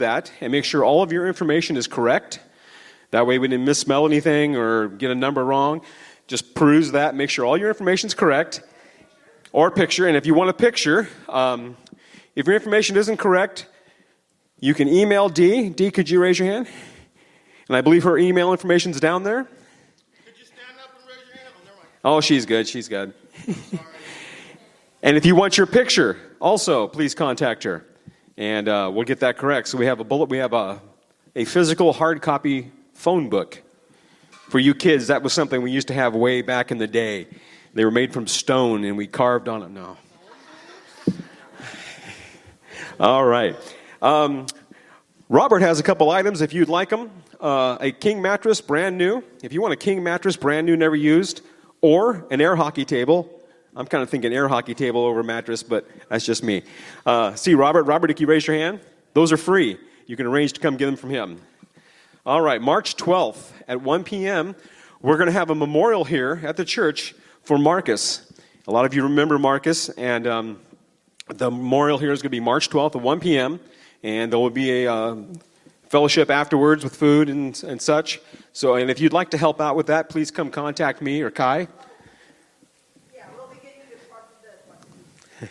that and make sure all of your information is correct. That way we didn't misspell anything or get a number wrong. Just peruse that, make sure all your information is correct. Or picture, and if you want a picture, um, if your information isn't correct, you can email Dee. Dee, could you raise your hand? And I believe her email information is down there. Could you stand up and raise your hand? Oh. Oh, she's good. She's good. and if you want your picture, also please contact her, and uh, we'll get that correct. So we have a bullet. We have a a physical hard copy phone book for you kids. That was something we used to have way back in the day. They were made from stone, and we carved on them. No. All right. Um, Robert has a couple items if you'd like them. Uh, a king mattress, brand new. If you want a king mattress, brand new, never used, or an air hockey table. I'm kind of thinking air hockey table over mattress, but that's just me. Uh, see, Robert. Robert, if you raise your hand, those are free. You can arrange to come get them from him. All right, March 12th at 1 p.m., we're going to have a memorial here at the church for Marcus. A lot of you remember Marcus, and um, the memorial here is going to be March 12th at 1 p.m., and there will be a uh, fellowship afterwards with food and, and such. So, and if you'd like to help out with that, please come contact me or Kai. Yeah, we'll be getting you part of the, the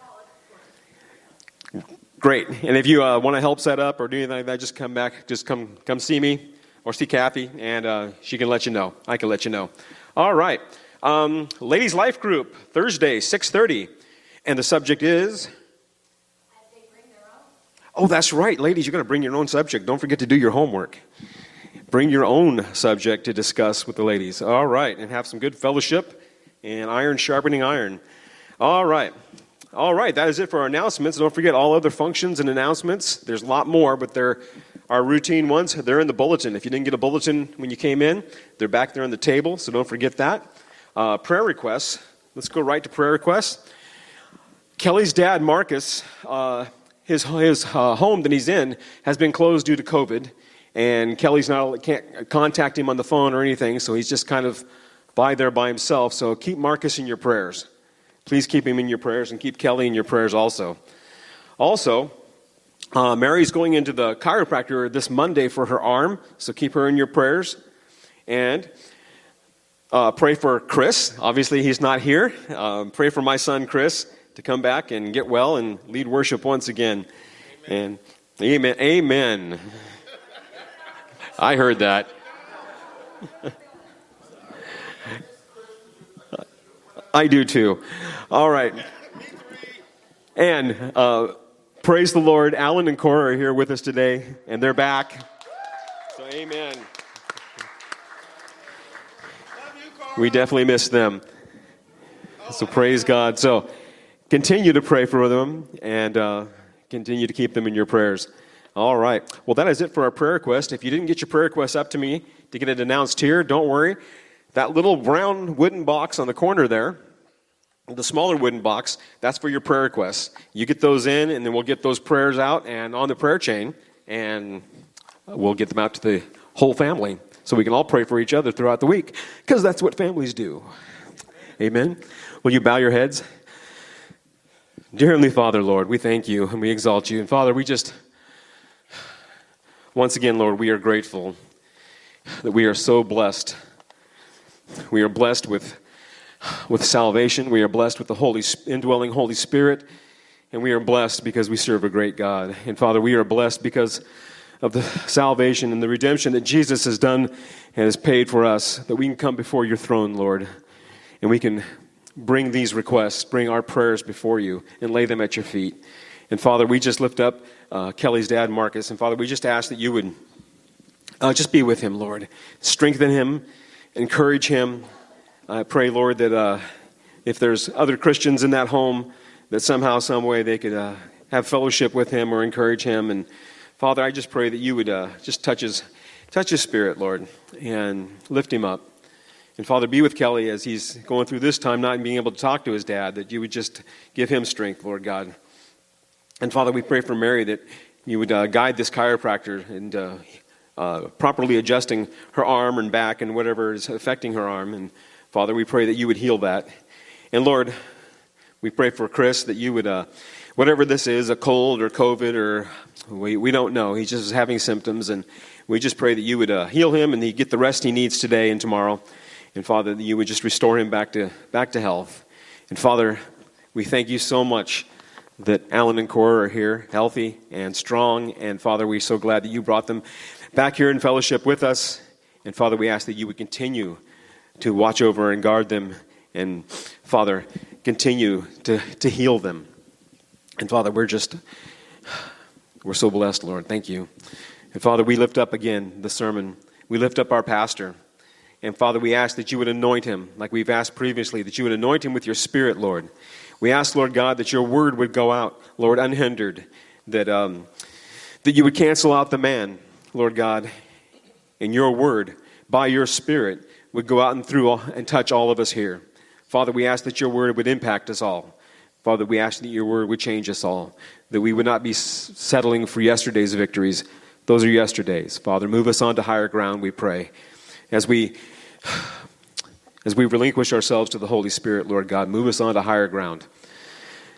college course. Great. And if you uh, want to help set up or do anything like that, just come back. Just come come see me or see Kathy, and uh, she can let you know. I can let you know. All right. Um, Ladies Life Group Thursday, six thirty, and the subject is. Oh, that's right, ladies. You're going to bring your own subject. Don't forget to do your homework. Bring your own subject to discuss with the ladies. All right, and have some good fellowship and iron sharpening iron. All right. All right, that is it for our announcements. Don't forget all other functions and announcements. There's a lot more, but they're our routine ones. They're in the bulletin. If you didn't get a bulletin when you came in, they're back there on the table, so don't forget that. Uh, prayer requests. Let's go right to prayer requests. Kelly's dad, Marcus, uh, his, his uh, home that he's in has been closed due to COVID, and Kelly's not can't contact him on the phone or anything, so he's just kind of by there by himself. So keep Marcus in your prayers. Please keep him in your prayers and keep Kelly in your prayers also. Also, uh, Mary's going into the chiropractor this Monday for her arm, so keep her in your prayers. And uh, pray for Chris. Obviously, he's not here. Um, pray for my son Chris to come back and get well and lead worship once again. Amen. And amen. Amen. I heard that. I do too. All right. And uh, praise the Lord. Alan and Cora are here with us today, and they're back. So, amen. We definitely miss them. So, praise God. So, continue to pray for them and uh, continue to keep them in your prayers. All right. Well, that is it for our prayer request. If you didn't get your prayer request up to me to get it announced here, don't worry. That little brown wooden box on the corner there, the smaller wooden box, that's for your prayer requests. You get those in, and then we'll get those prayers out and on the prayer chain, and we'll get them out to the whole family so we can all pray for each other throughout the week because that's what families do. Amen. Will you bow your heads? Dear Heavenly Father, Lord, we thank you and we exalt you. And Father, we just, once again, Lord, we are grateful that we are so blessed. We are blessed with, with salvation. We are blessed with the Holy, indwelling Holy Spirit. And we are blessed because we serve a great God. And Father, we are blessed because of the salvation and the redemption that Jesus has done and has paid for us, that we can come before your throne, Lord, and we can bring these requests, bring our prayers before you, and lay them at your feet. And Father, we just lift up uh, Kelly's dad, Marcus. And Father, we just ask that you would uh, just be with him, Lord. Strengthen him, encourage him. I pray, Lord, that uh, if there's other Christians in that home, that somehow, some way, they could uh, have fellowship with him or encourage him. And Father, I just pray that you would uh, just touch his, touch his spirit, Lord, and lift him up. And Father, be with Kelly as he's going through this time, not being able to talk to his dad, that you would just give him strength, Lord God. And Father, we pray for Mary that you would uh, guide this chiropractor and uh, uh, properly adjusting her arm and back and whatever is affecting her arm. And Father, we pray that you would heal that. And Lord, we pray for Chris that you would, uh, whatever this is a cold or COVID or we, we don't know. He's just having symptoms. And we just pray that you would uh, heal him and he get the rest he needs today and tomorrow. And Father, that you would just restore him back to, back to health. And Father, we thank you so much that Alan and Cora are here, healthy and strong. And Father, we're so glad that you brought them back here in fellowship with us. And Father, we ask that you would continue to watch over and guard them. And Father, continue to, to heal them. And Father, we're just, we're so blessed, Lord. Thank you. And Father, we lift up again the sermon. We lift up our pastor. And Father, we ask that you would anoint him, like we've asked previously, that you would anoint him with your spirit, Lord. We ask, Lord God, that your word would go out, Lord, unhindered, that, um, that you would cancel out the man, Lord God, and your word, by your spirit, would go out and through and touch all of us here. Father, we ask that your word would impact us all. Father, we ask that your word would change us all, that we would not be settling for yesterday's victories. Those are yesterday's. Father, move us on to higher ground, we pray. As we as we relinquish ourselves to the Holy Spirit, Lord God, move us on to higher ground.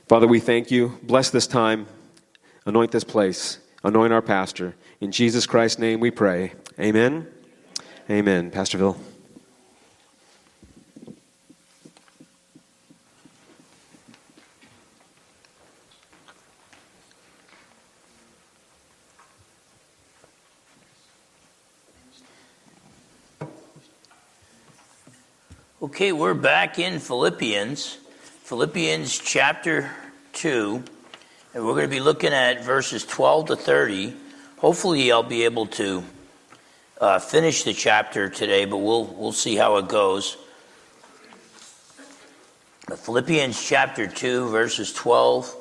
Father, we thank you. Bless this time. Anoint this place. Anoint our pastor. In Jesus Christ's name we pray. Amen. Amen. Pastor Bill. Okay, we're back in Philippians, Philippians chapter 2, and we're going to be looking at verses 12 to 30. Hopefully, I'll be able to uh, finish the chapter today, but we'll, we'll see how it goes. Philippians chapter 2, verses 12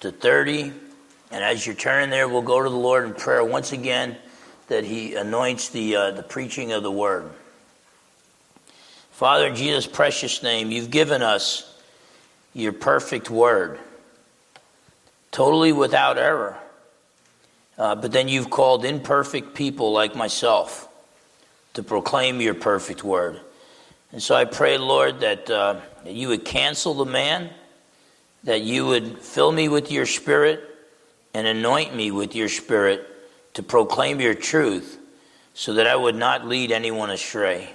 to 30. And as you're turning there, we'll go to the Lord in prayer once again that He anoints the, uh, the preaching of the word. Father, in Jesus' precious name, you've given us your perfect word, totally without error. Uh, but then you've called imperfect people like myself to proclaim your perfect word. And so I pray, Lord, that, uh, that you would cancel the man, that you would fill me with your spirit and anoint me with your spirit to proclaim your truth so that I would not lead anyone astray.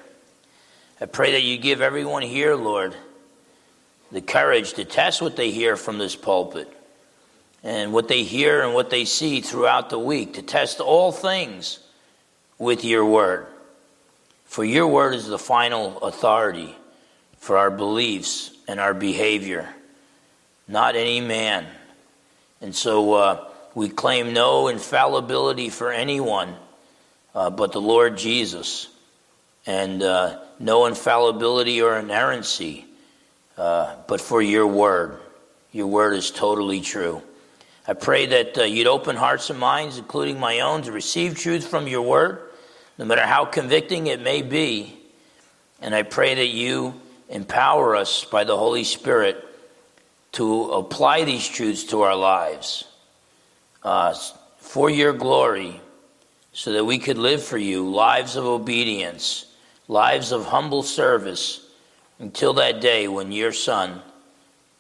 I pray that you give everyone here, Lord, the courage to test what they hear from this pulpit and what they hear and what they see throughout the week, to test all things with your word. For your word is the final authority for our beliefs and our behavior, not any man. And so uh, we claim no infallibility for anyone uh, but the Lord Jesus. And uh, no infallibility or inerrancy, uh, but for your word. Your word is totally true. I pray that uh, you'd open hearts and minds, including my own, to receive truth from your word, no matter how convicting it may be. And I pray that you empower us by the Holy Spirit to apply these truths to our lives uh, for your glory, so that we could live for you lives of obedience lives of humble service until that day when your Son,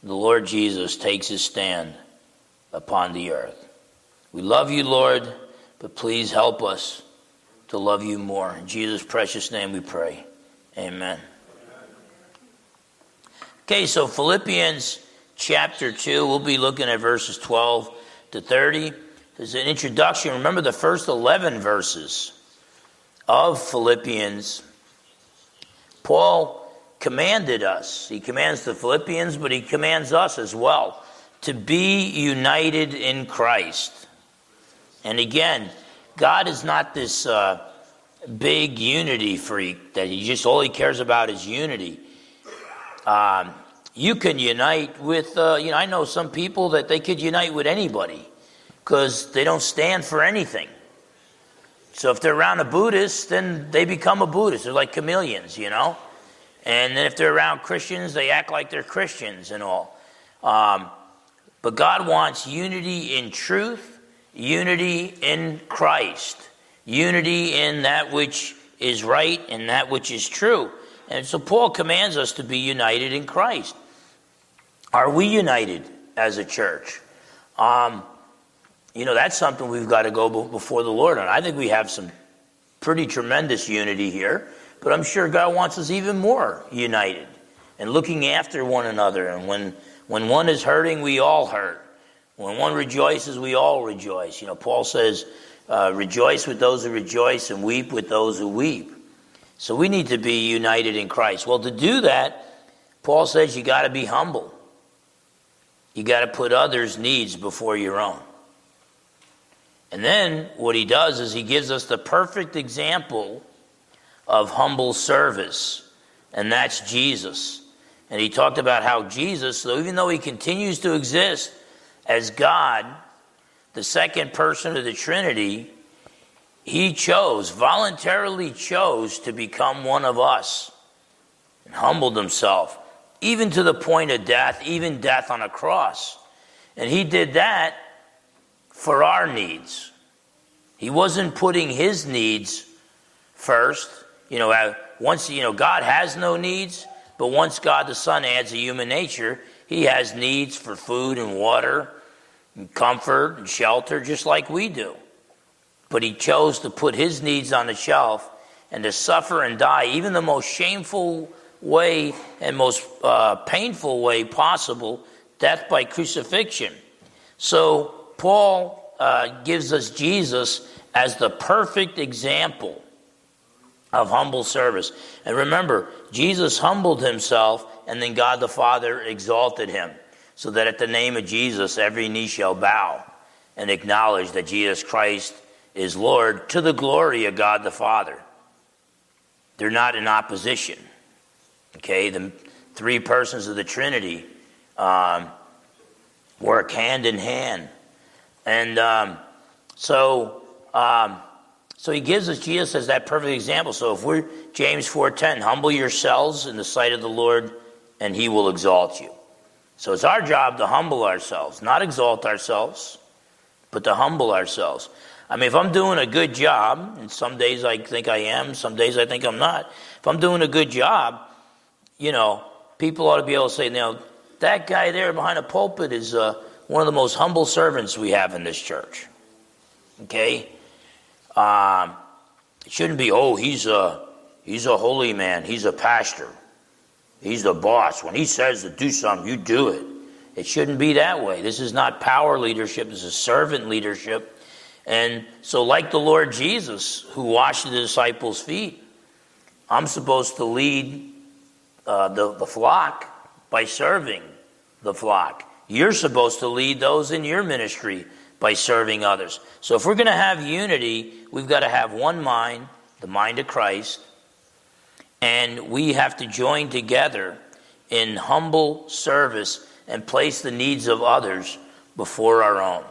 the Lord Jesus, takes his stand upon the earth. We love you, Lord, but please help us to love you more. In Jesus' precious name we pray. Amen. Okay, so Philippians chapter 2, we'll be looking at verses 12 to 30. As an introduction, remember the first 11 verses of Philippians Paul commanded us. He commands the Philippians, but he commands us as well to be united in Christ. And again, God is not this uh, big unity freak that he just all he cares about is unity. Um, you can unite with, uh, you know, I know some people that they could unite with anybody because they don't stand for anything. So if they're around a Buddhist, then they become a Buddhist. They're like chameleons, you know? And then if they're around Christians, they act like they're Christians and all. Um, but God wants unity in truth, unity in Christ, unity in that which is right and that which is true. And so Paul commands us to be united in Christ. Are we united as a church? Um, you know, that's something we've got to go before the Lord on. I think we have some pretty tremendous unity here, but I'm sure God wants us even more united and looking after one another. And when, when one is hurting, we all hurt. When one rejoices, we all rejoice. You know, Paul says, uh, rejoice with those who rejoice and weep with those who weep. So we need to be united in Christ. Well, to do that, Paul says you got to be humble. You got to put others' needs before your own. And then what he does is he gives us the perfect example of humble service, and that's Jesus. And he talked about how Jesus, so even though he continues to exist as God, the second person of the Trinity, he chose, voluntarily chose to become one of us and humbled himself, even to the point of death, even death on a cross. And he did that for our needs. He wasn't putting his needs first. You know, once, you know, God has no needs, but once God the Son adds a human nature, he has needs for food and water and comfort and shelter, just like we do. But he chose to put his needs on the shelf and to suffer and die, even the most shameful way and most uh, painful way possible death by crucifixion. So, Paul uh, gives us Jesus as the perfect example of humble service. And remember, Jesus humbled himself, and then God the Father exalted him, so that at the name of Jesus, every knee shall bow and acknowledge that Jesus Christ is Lord to the glory of God the Father. They're not in opposition. Okay, the three persons of the Trinity um, work hand in hand. And um, so, um, so he gives us Jesus as that perfect example. So if we're James 4:10, humble yourselves in the sight of the Lord, and he will exalt you. So it's our job to humble ourselves, not exalt ourselves, but to humble ourselves. I mean, if I'm doing a good job, and some days I think I am, some days I think I'm not. If I'm doing a good job, you know, people ought to be able to say, now, that guy there behind the pulpit is uh, one of the most humble servants we have in this church. Okay? Um, it shouldn't be, oh, he's a, he's a holy man, he's a pastor, he's the boss. When he says to do something, you do it. It shouldn't be that way. This is not power leadership, this is servant leadership. And so, like the Lord Jesus, who washed the disciples' feet, I'm supposed to lead uh, the, the flock by serving the flock. You're supposed to lead those in your ministry by serving others. So, if we're going to have unity, we've got to have one mind, the mind of Christ, and we have to join together in humble service and place the needs of others before our own.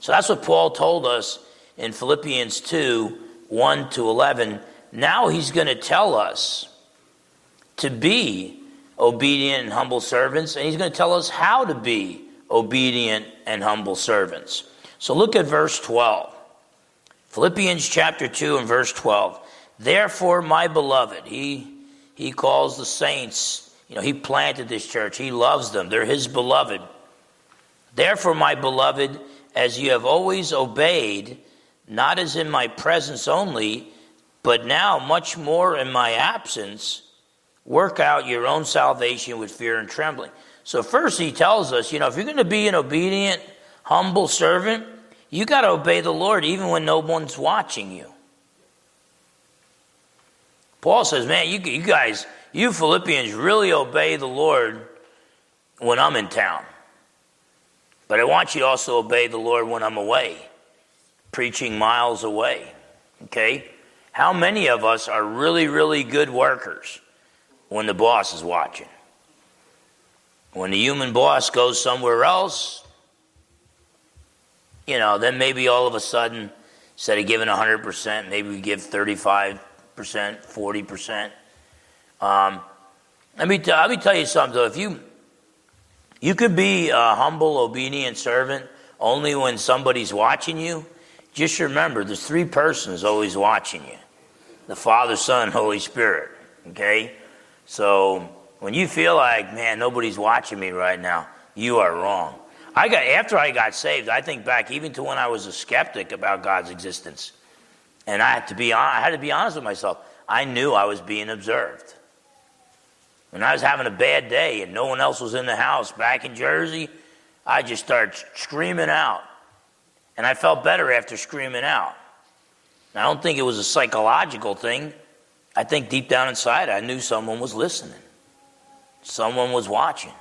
So that's what Paul told us in Philippians 2 1 to 11. Now he's going to tell us to be obedient and humble servants, and he's going to tell us how to be obedient and humble servants. So look at verse 12. Philippians chapter 2 and verse 12. Therefore, my beloved, he, he calls the saints, you know, he planted this church, he loves them, they're his beloved. Therefore, my beloved, as you have always obeyed, not as in my presence only, but now much more in my absence, work out your own salvation with fear and trembling. So, first, he tells us, you know, if you're going to be an obedient, humble servant, you got to obey the Lord even when no one's watching you. Paul says, man, you, you guys, you Philippians really obey the Lord when I'm in town. But I want you to also obey the Lord when I'm away, preaching miles away. Okay? How many of us are really, really good workers when the boss is watching? When the human boss goes somewhere else, you know, then maybe all of a sudden, instead of giving 100%, maybe we give 35%, 40%. Um, let, me t- let me tell you something, though. If you you could be a humble, obedient servant only when somebody's watching you. Just remember, there's three persons always watching you the Father, Son, Holy Spirit. Okay? So when you feel like, man, nobody's watching me right now, you are wrong. I got after I got saved. I think back even to when I was a skeptic about God's existence, and I had to be I had to be honest with myself. I knew I was being observed. When I was having a bad day and no one else was in the house back in Jersey, I just started screaming out. And I felt better after screaming out. I don't think it was a psychological thing. I think deep down inside, I knew someone was listening, someone was watching.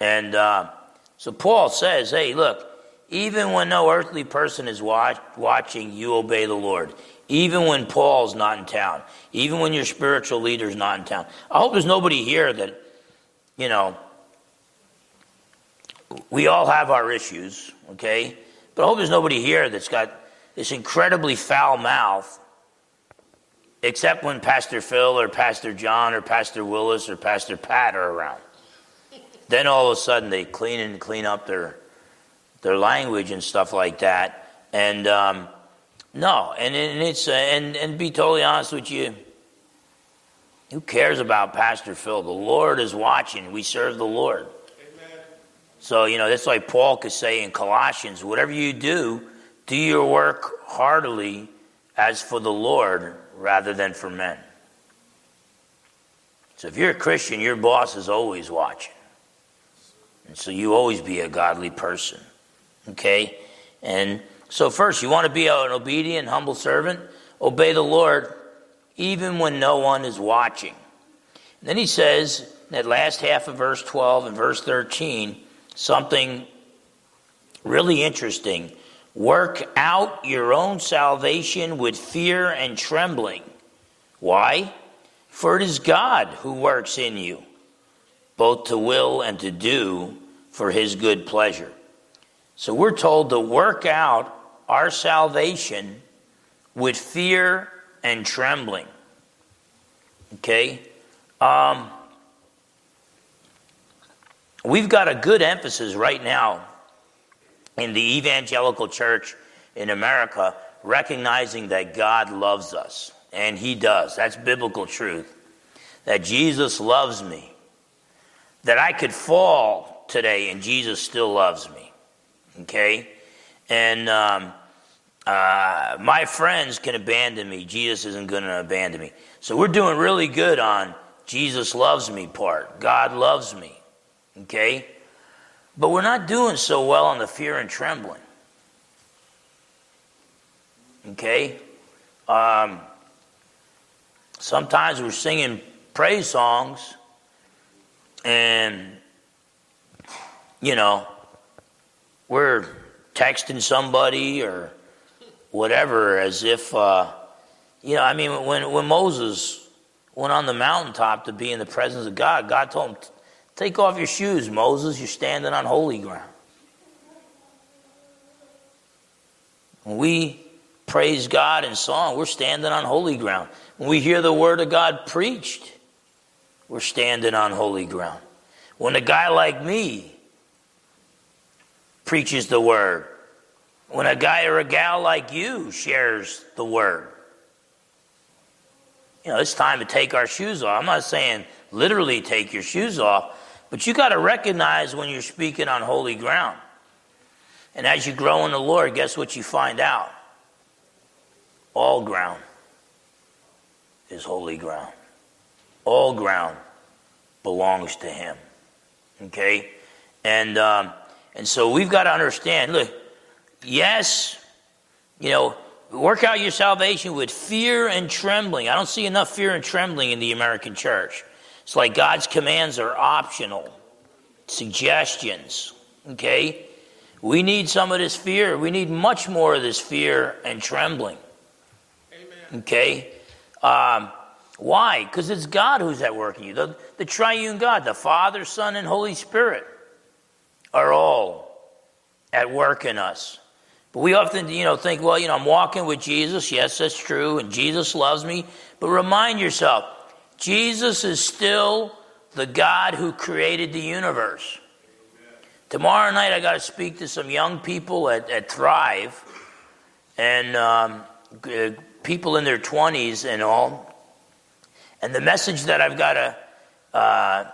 And uh, so Paul says, hey, look, even when no earthly person is watch- watching, you obey the Lord. Even when Paul's not in town, even when your spiritual leader's not in town. I hope there's nobody here that, you know, we all have our issues, okay? But I hope there's nobody here that's got this incredibly foul mouth, except when Pastor Phil or Pastor John or Pastor Willis or Pastor Pat are around. then all of a sudden they clean and clean up their their language and stuff like that. And um, no, and, and it's uh, and and be totally honest with you. Who cares about Pastor Phil? The Lord is watching. We serve the Lord. Amen. So, you know, that's like Paul could say in Colossians whatever you do, do your work heartily as for the Lord rather than for men. So, if you're a Christian, your boss is always watching. And so, you always be a godly person. Okay? And so, first, you want to be an obedient, humble servant? Obey the Lord even when no one is watching. And then he says, in that last half of verse 12 and verse 13, something really interesting. Work out your own salvation with fear and trembling. Why? For it is God who works in you, both to will and to do for his good pleasure. So we're told to work out our salvation with fear and trembling. Okay? Um, we've got a good emphasis right now in the evangelical church in America recognizing that God loves us. And He does. That's biblical truth. That Jesus loves me. That I could fall today and Jesus still loves me. Okay? And um, uh, my friends can abandon me. Jesus isn't going to abandon me. So we're doing really good on Jesus loves me part. God loves me. Okay? But we're not doing so well on the fear and trembling. Okay? Um, sometimes we're singing praise songs and, you know, we're texting somebody or whatever as if, uh, you know, I mean, when, when Moses went on the mountaintop to be in the presence of God, God told him, Take off your shoes, Moses. You're standing on holy ground. When we praise God in song, we're standing on holy ground. When we hear the word of God preached, we're standing on holy ground. When a guy like me preaches the word, when a guy or a gal like you shares the word, you know, it's time to take our shoes off. I'm not saying literally take your shoes off, but you got to recognize when you're speaking on holy ground. And as you grow in the Lord, guess what you find out? All ground is holy ground. All ground belongs to Him. Okay? And, um, and so we've got to understand look, yes, you know, work out your salvation with fear and trembling. I don't see enough fear and trembling in the American church. It's like God's commands are optional, suggestions. Okay? We need some of this fear. We need much more of this fear and trembling. Amen. Okay? Um, why? Because it's God who's at work in you. The, the triune God, the Father, Son, and Holy Spirit are all at work in us. But we often, you know, think, well, you know, I'm walking with Jesus. Yes, that's true, and Jesus loves me. But remind yourself, Jesus is still the God who created the universe. Tomorrow night, I got to speak to some young people at, at Thrive, and um, people in their 20s and all. And the message that I've got to uh,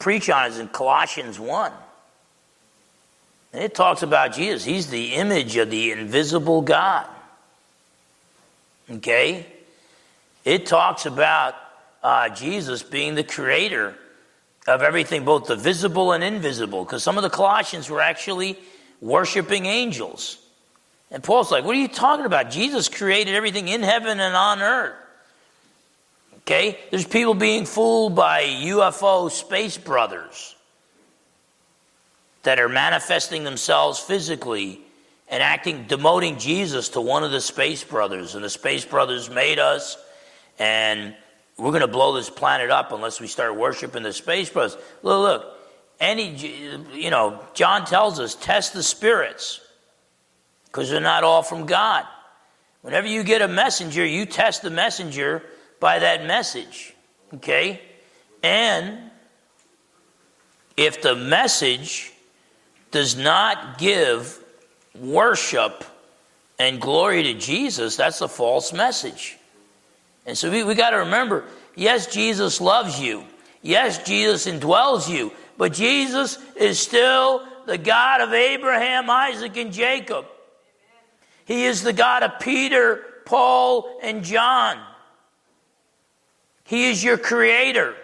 preach on is in Colossians 1. And it talks about Jesus. He's the image of the invisible God. Okay? It talks about uh, Jesus being the creator of everything, both the visible and invisible, because some of the Colossians were actually worshiping angels. And Paul's like, What are you talking about? Jesus created everything in heaven and on earth. Okay? There's people being fooled by UFO space brothers that are manifesting themselves physically and acting, demoting Jesus to one of the space brothers. And the space brothers made us, and we're going to blow this planet up unless we start worshiping the space brothers. Look, look, any, you know, John tells us, test the spirits because they're not all from God. Whenever you get a messenger, you test the messenger by that message. Okay? And if the message does not give worship and glory to Jesus, that's a false message. And so we, we got to remember yes, Jesus loves you. Yes, Jesus indwells you. But Jesus is still the God of Abraham, Isaac, and Jacob. He is the God of Peter, Paul, and John. He is your creator.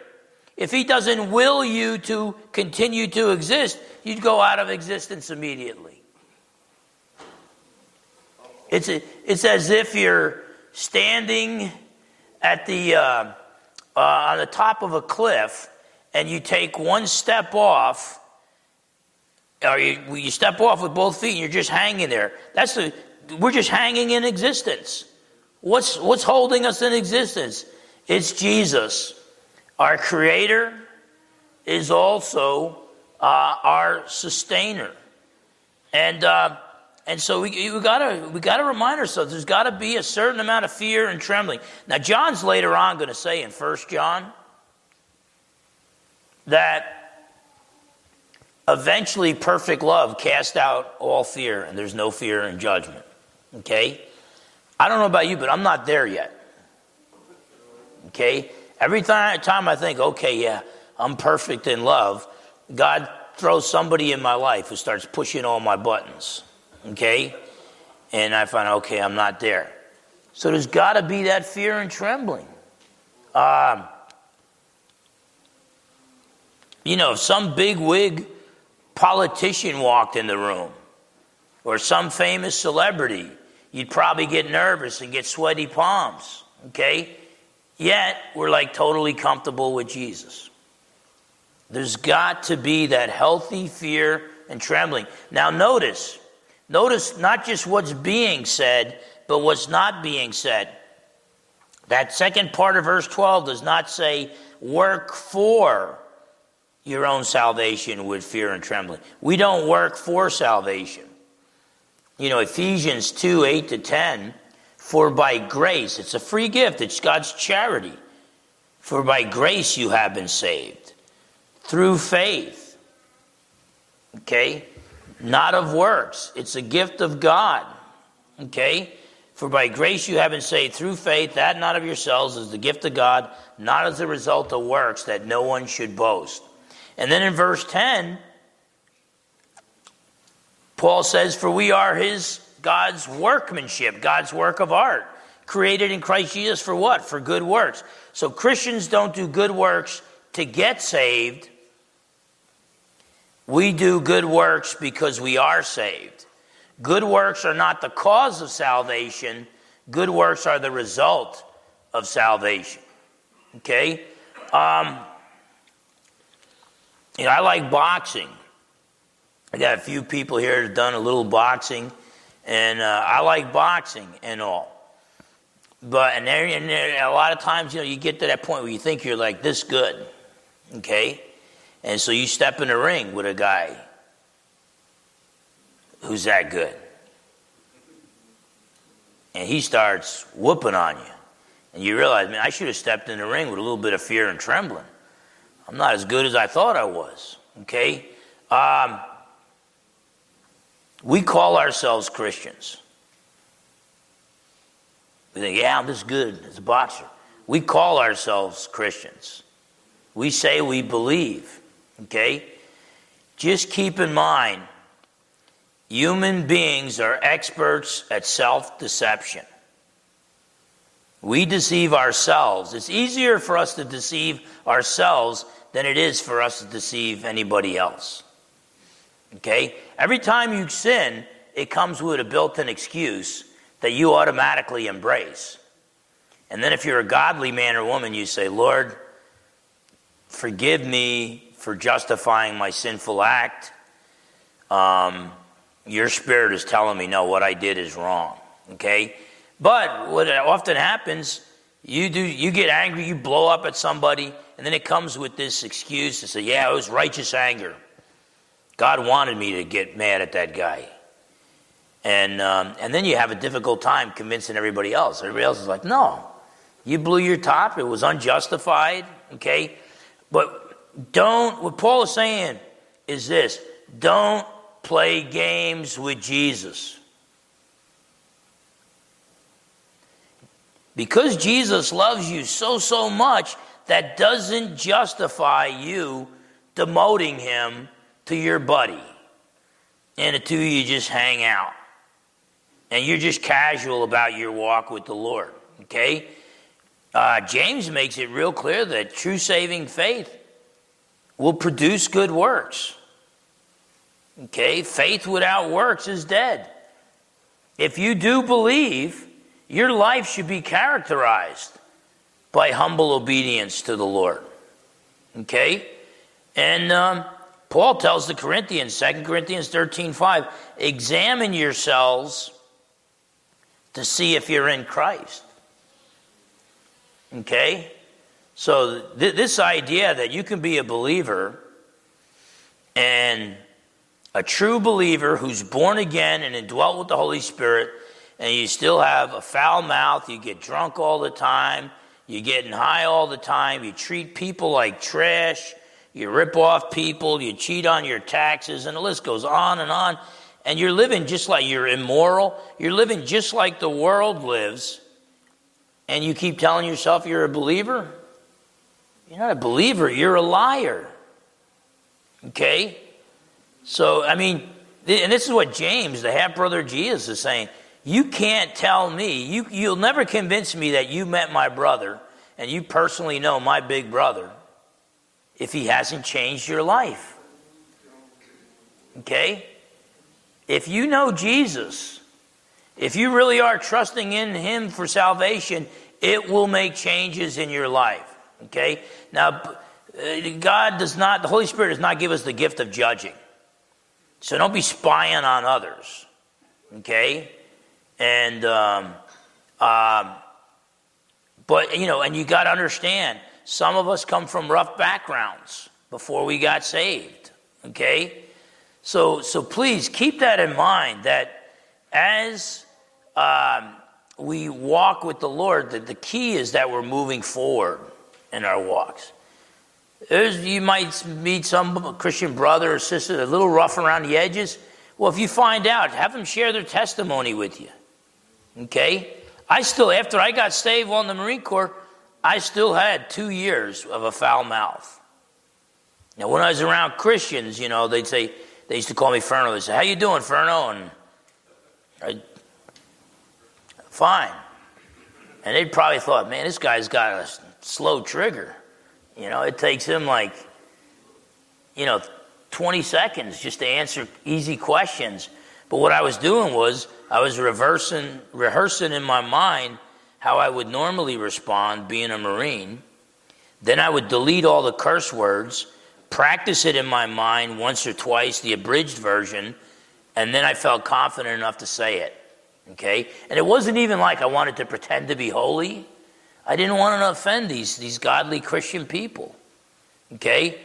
If he doesn't will you to continue to exist, you'd go out of existence immediately. It's, a, it's as if you're standing at the, uh, uh, on the top of a cliff and you take one step off, or you, you step off with both feet and you're just hanging there. That's the, we're just hanging in existence. What's, what's holding us in existence? It's Jesus. Our Creator is also uh, our sustainer. And, uh, and so we, we gotta, we gotta remind ourselves there's gotta be a certain amount of fear and trembling. Now, John's later on gonna say in First John that eventually perfect love casts out all fear, and there's no fear in judgment. Okay? I don't know about you, but I'm not there yet. Okay? Every time, time I think, okay, yeah, I'm perfect in love, God throws somebody in my life who starts pushing all my buttons. Okay? And I find, okay, I'm not there. So there's got to be that fear and trembling. Um, you know, if some big wig politician walked in the room, or some famous celebrity, you'd probably get nervous and get sweaty palms. Okay? Yet, we're like totally comfortable with Jesus. There's got to be that healthy fear and trembling. Now, notice, notice not just what's being said, but what's not being said. That second part of verse 12 does not say, work for your own salvation with fear and trembling. We don't work for salvation. You know, Ephesians 2 8 to 10, for by grace, it's a free gift, it's God's charity. For by grace you have been saved through faith. Okay? Not of works. It's a gift of God. Okay? For by grace you have been saved through faith, that not of yourselves is the gift of God, not as a result of works, that no one should boast. And then in verse 10, Paul says, For we are his, God's workmanship, God's work of art, created in Christ Jesus for what? For good works. So Christians don't do good works to get saved. We do good works because we are saved. Good works are not the cause of salvation, good works are the result of salvation. Okay? Um, you know, I like boxing. I got a few people here that have done a little boxing, and uh, I like boxing and all. But and, there, and there, a lot of times, you know, you get to that point where you think you're like this good, okay, and so you step in the ring with a guy who's that good, and he starts whooping on you, and you realize, man, I should have stepped in the ring with a little bit of fear and trembling. I'm not as good as I thought I was, okay. Um, we call ourselves Christians. We think, yeah, I'm just good as a boxer. We call ourselves Christians. We say we believe, okay? Just keep in mind Human beings are experts at self deception. We deceive ourselves. It's easier for us to deceive ourselves than it is for us to deceive anybody else. Okay? Every time you sin, it comes with a built in excuse that you automatically embrace. And then if you're a godly man or woman, you say, Lord, forgive me for justifying my sinful act. Um, your spirit is telling me, no, what I did is wrong. Okay? But what often happens, you do you get angry, you blow up at somebody, and then it comes with this excuse to say, "Yeah, it was righteous anger. God wanted me to get mad at that guy." And um, and then you have a difficult time convincing everybody else. Everybody else is like, "No, you blew your top. It was unjustified." Okay, but don't. What Paul is saying is this: don't play games with Jesus. Because Jesus loves you so, so much, that doesn't justify you demoting him to your buddy. And the two of you just hang out. And you're just casual about your walk with the Lord. Okay? Uh, James makes it real clear that true saving faith will produce good works. Okay? Faith without works is dead. If you do believe, your life should be characterized by humble obedience to the Lord. Okay? And um, Paul tells the Corinthians, 2 Corinthians 13 5, examine yourselves to see if you're in Christ. Okay? So, th- this idea that you can be a believer and a true believer who's born again and indwelt with the Holy Spirit and you still have a foul mouth, you get drunk all the time, you're getting high all the time, you treat people like trash, you rip off people, you cheat on your taxes, and the list goes on and on. And you're living just like you're immoral, you're living just like the world lives, and you keep telling yourself you're a believer. You're not a believer, you're a liar. Okay? So, I mean, and this is what James, the half brother of Jesus, is saying. You can't tell me, you, you'll never convince me that you met my brother and you personally know my big brother if he hasn't changed your life. Okay? If you know Jesus, if you really are trusting in him for salvation, it will make changes in your life. Okay? Now, God does not, the Holy Spirit does not give us the gift of judging. So don't be spying on others. Okay? And, um, um, but, you know, and you got to understand, some of us come from rough backgrounds before we got saved, okay? So, so please keep that in mind that as um, we walk with the Lord, that the key is that we're moving forward in our walks. There's, you might meet some Christian brother or sister a little rough around the edges. Well, if you find out, have them share their testimony with you. Okay? I still, after I got saved on the Marine Corps, I still had two years of a foul mouth. Now, when I was around Christians, you know, they'd say, they used to call me Ferno. They'd say, How you doing, Ferno? And I, fine. And they'd probably thought, Man, this guy's got a slow trigger. You know, it takes him like, you know, 20 seconds just to answer easy questions. But what I was doing was I was reversing, rehearsing in my mind how I would normally respond being a Marine. Then I would delete all the curse words, practice it in my mind once or twice, the abridged version, and then I felt confident enough to say it. Okay? And it wasn't even like I wanted to pretend to be holy. I didn't want to offend these, these godly Christian people. Okay?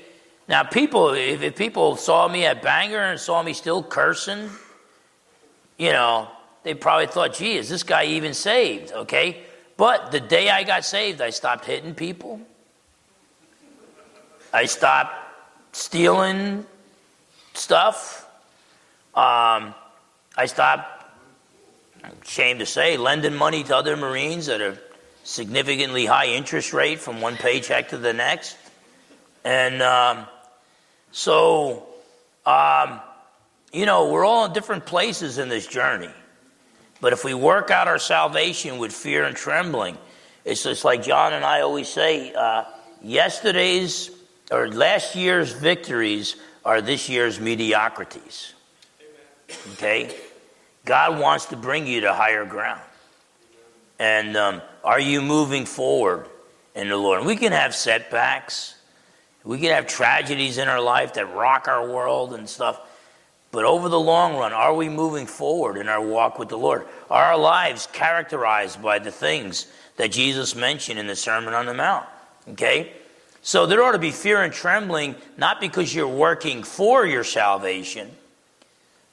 Now, people, if, if people saw me at Bangor and saw me still cursing, you know, they probably thought, gee, is this guy even saved? Okay? But the day I got saved, I stopped hitting people. I stopped stealing stuff. Um, I stopped, I'm ashamed to say, lending money to other Marines that a significantly high interest rate from one paycheck to the next. And um, so, um, you know, we're all in different places in this journey. But if we work out our salvation with fear and trembling, it's just like John and I always say uh, yesterday's or last year's victories are this year's mediocrities. Okay? God wants to bring you to higher ground. And um, are you moving forward in the Lord? And we can have setbacks, we can have tragedies in our life that rock our world and stuff. But over the long run, are we moving forward in our walk with the Lord? Are our lives characterized by the things that Jesus mentioned in the Sermon on the Mount? Okay? So there ought to be fear and trembling, not because you're working for your salvation.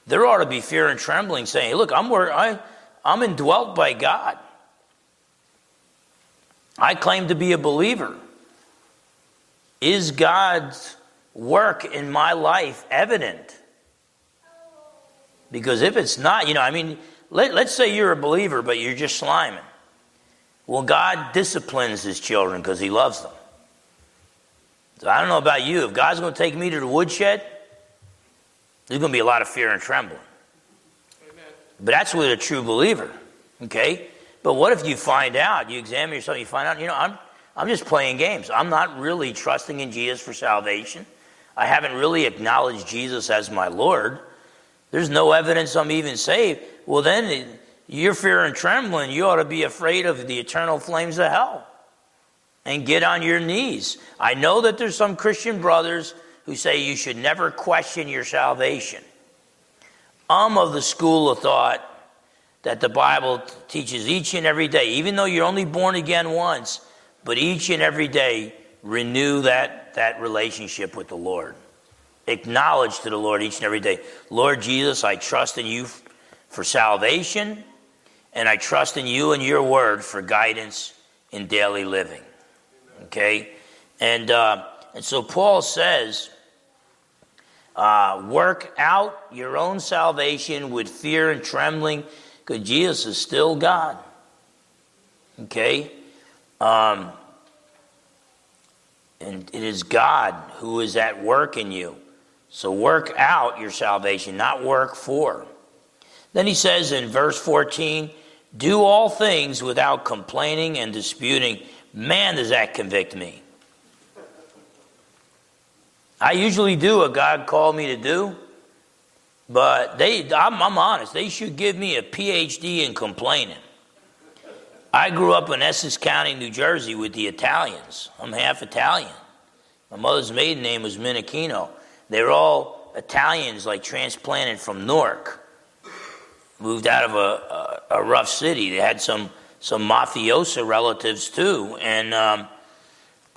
There ought to be fear and trembling saying, look, I'm, I, I'm indwelt by God. I claim to be a believer. Is God's work in my life evident? Because if it's not, you know, I mean, let, us say you're a believer, but you're just sliming. Well, God disciplines his children because he loves them. So I don't know about you. If God's going to take me to the woodshed, there's going to be a lot of fear and trembling. Amen. But that's with a true believer. Okay? But what if you find out, you examine yourself, you find out, you know, I'm, I'm just playing games. I'm not really trusting in Jesus for salvation. I haven't really acknowledged Jesus as my Lord. There's no evidence I'm even saved. Well, then you're fear and trembling. You ought to be afraid of the eternal flames of hell and get on your knees. I know that there's some Christian brothers who say you should never question your salvation. I'm of the school of thought that the Bible teaches each and every day, even though you're only born again once, but each and every day renew that, that relationship with the Lord acknowledge to the Lord each and every day Lord Jesus, I trust in you for salvation, and I trust in you and your word for guidance in daily living. Okay? And, uh, and so Paul says, uh, work out your own salvation with fear and trembling, because Jesus is still God. Okay? Um, and it is God who is at work in you so work out your salvation, not work for. Then he says in verse 14, do all things without complaining and disputing. Man, does that convict me. I usually do what God called me to do, but they, I'm, I'm honest, they should give me a PhD in complaining. I grew up in Essex County, New Jersey with the Italians. I'm half Italian. My mother's maiden name was Minichino. They were all Italians, like transplanted from Newark, moved out of a, a, a rough city. They had some some mafiosa relatives too, and um,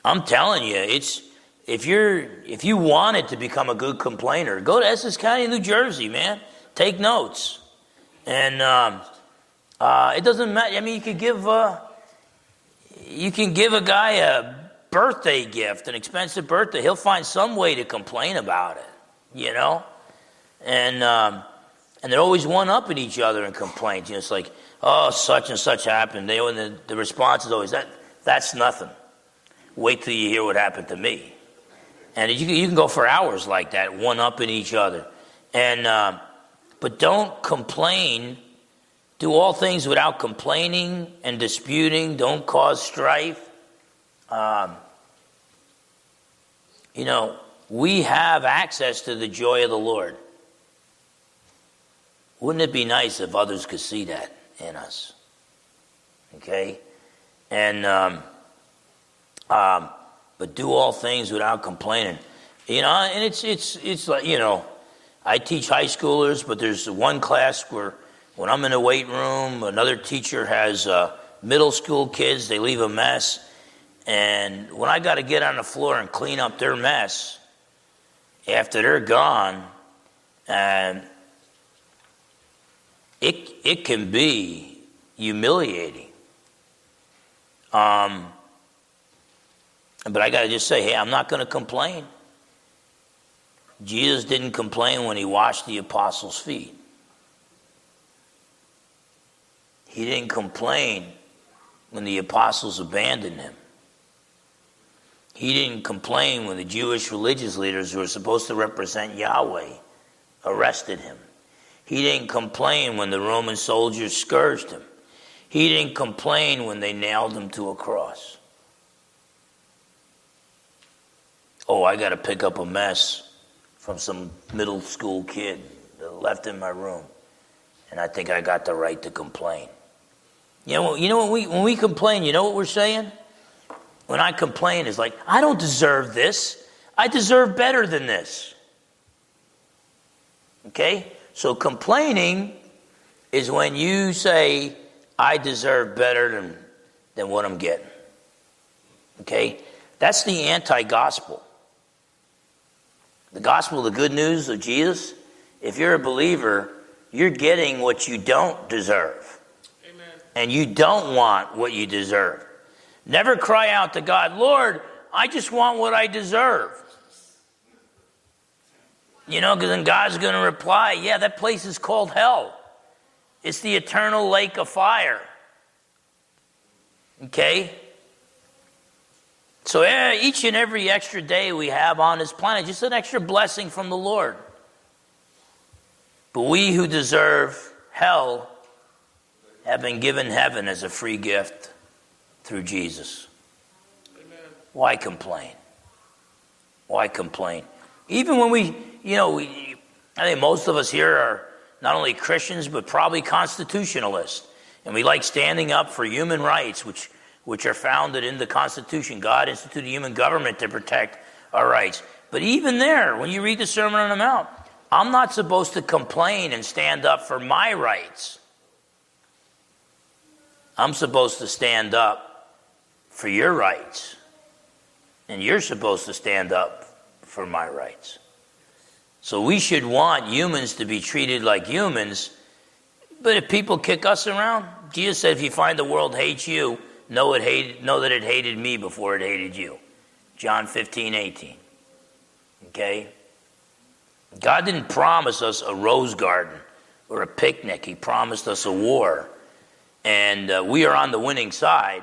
I'm telling you, it's if you're if you wanted to become a good complainer, go to Essex County, New Jersey, man. Take notes, and um, uh, it doesn't matter. I mean, you could give uh, you can give a guy a birthday gift, an expensive birthday, he'll find some way to complain about it, you know? And, um, and they're always one up in each other in complaints. You know, it's like, oh, such and such happened. They, and the, the response is always, that, that's nothing. Wait till you hear what happened to me. And you, you can go for hours like that, one up in each other. And, um, but don't complain. Do all things without complaining and disputing. Don't cause strife. Um, you know, we have access to the joy of the Lord. Wouldn't it be nice if others could see that in us? Okay? And, um, um, but do all things without complaining. You know, and it's, it's, it's like, you know, I teach high schoolers, but there's one class where when I'm in the weight room, another teacher has uh, middle school kids, they leave a mess and when I got to get on the floor and clean up their mess after they're gone, and it, it can be humiliating. Um, but I got to just say, hey, I'm not going to complain. Jesus didn't complain when he washed the apostles' feet. He didn't complain when the apostles abandoned him. He didn't complain when the Jewish religious leaders who were supposed to represent Yahweh arrested him. He didn't complain when the Roman soldiers scourged him. He didn't complain when they nailed him to a cross. Oh, I got to pick up a mess from some middle school kid that left in my room. And I think I got the right to complain. You know, you know when we when we complain, you know what we're saying? When I complain is like, I don't deserve this. I deserve better than this. Okay? So complaining is when you say, I deserve better than, than what I'm getting. Okay? That's the anti gospel. The gospel, the good news of Jesus, if you're a believer, you're getting what you don't deserve. Amen. And you don't want what you deserve. Never cry out to God, Lord, I just want what I deserve. You know, because then God's going to reply, Yeah, that place is called hell. It's the eternal lake of fire. Okay? So eh, each and every extra day we have on this planet, just an extra blessing from the Lord. But we who deserve hell have been given heaven as a free gift through Jesus. Why complain? Why complain? Even when we, you know, we, I think most of us here are not only Christians, but probably constitutionalists. And we like standing up for human rights, which, which are founded in the Constitution. God instituted human government to protect our rights. But even there, when you read the Sermon on the Mount, I'm not supposed to complain and stand up for my rights. I'm supposed to stand up for your rights. And you're supposed to stand up for my rights. So we should want humans to be treated like humans. But if people kick us around, Jesus said, if you find the world hates you, know, it hated, know that it hated me before it hated you. John 15, 18. Okay? God didn't promise us a rose garden or a picnic, He promised us a war. And uh, we are on the winning side,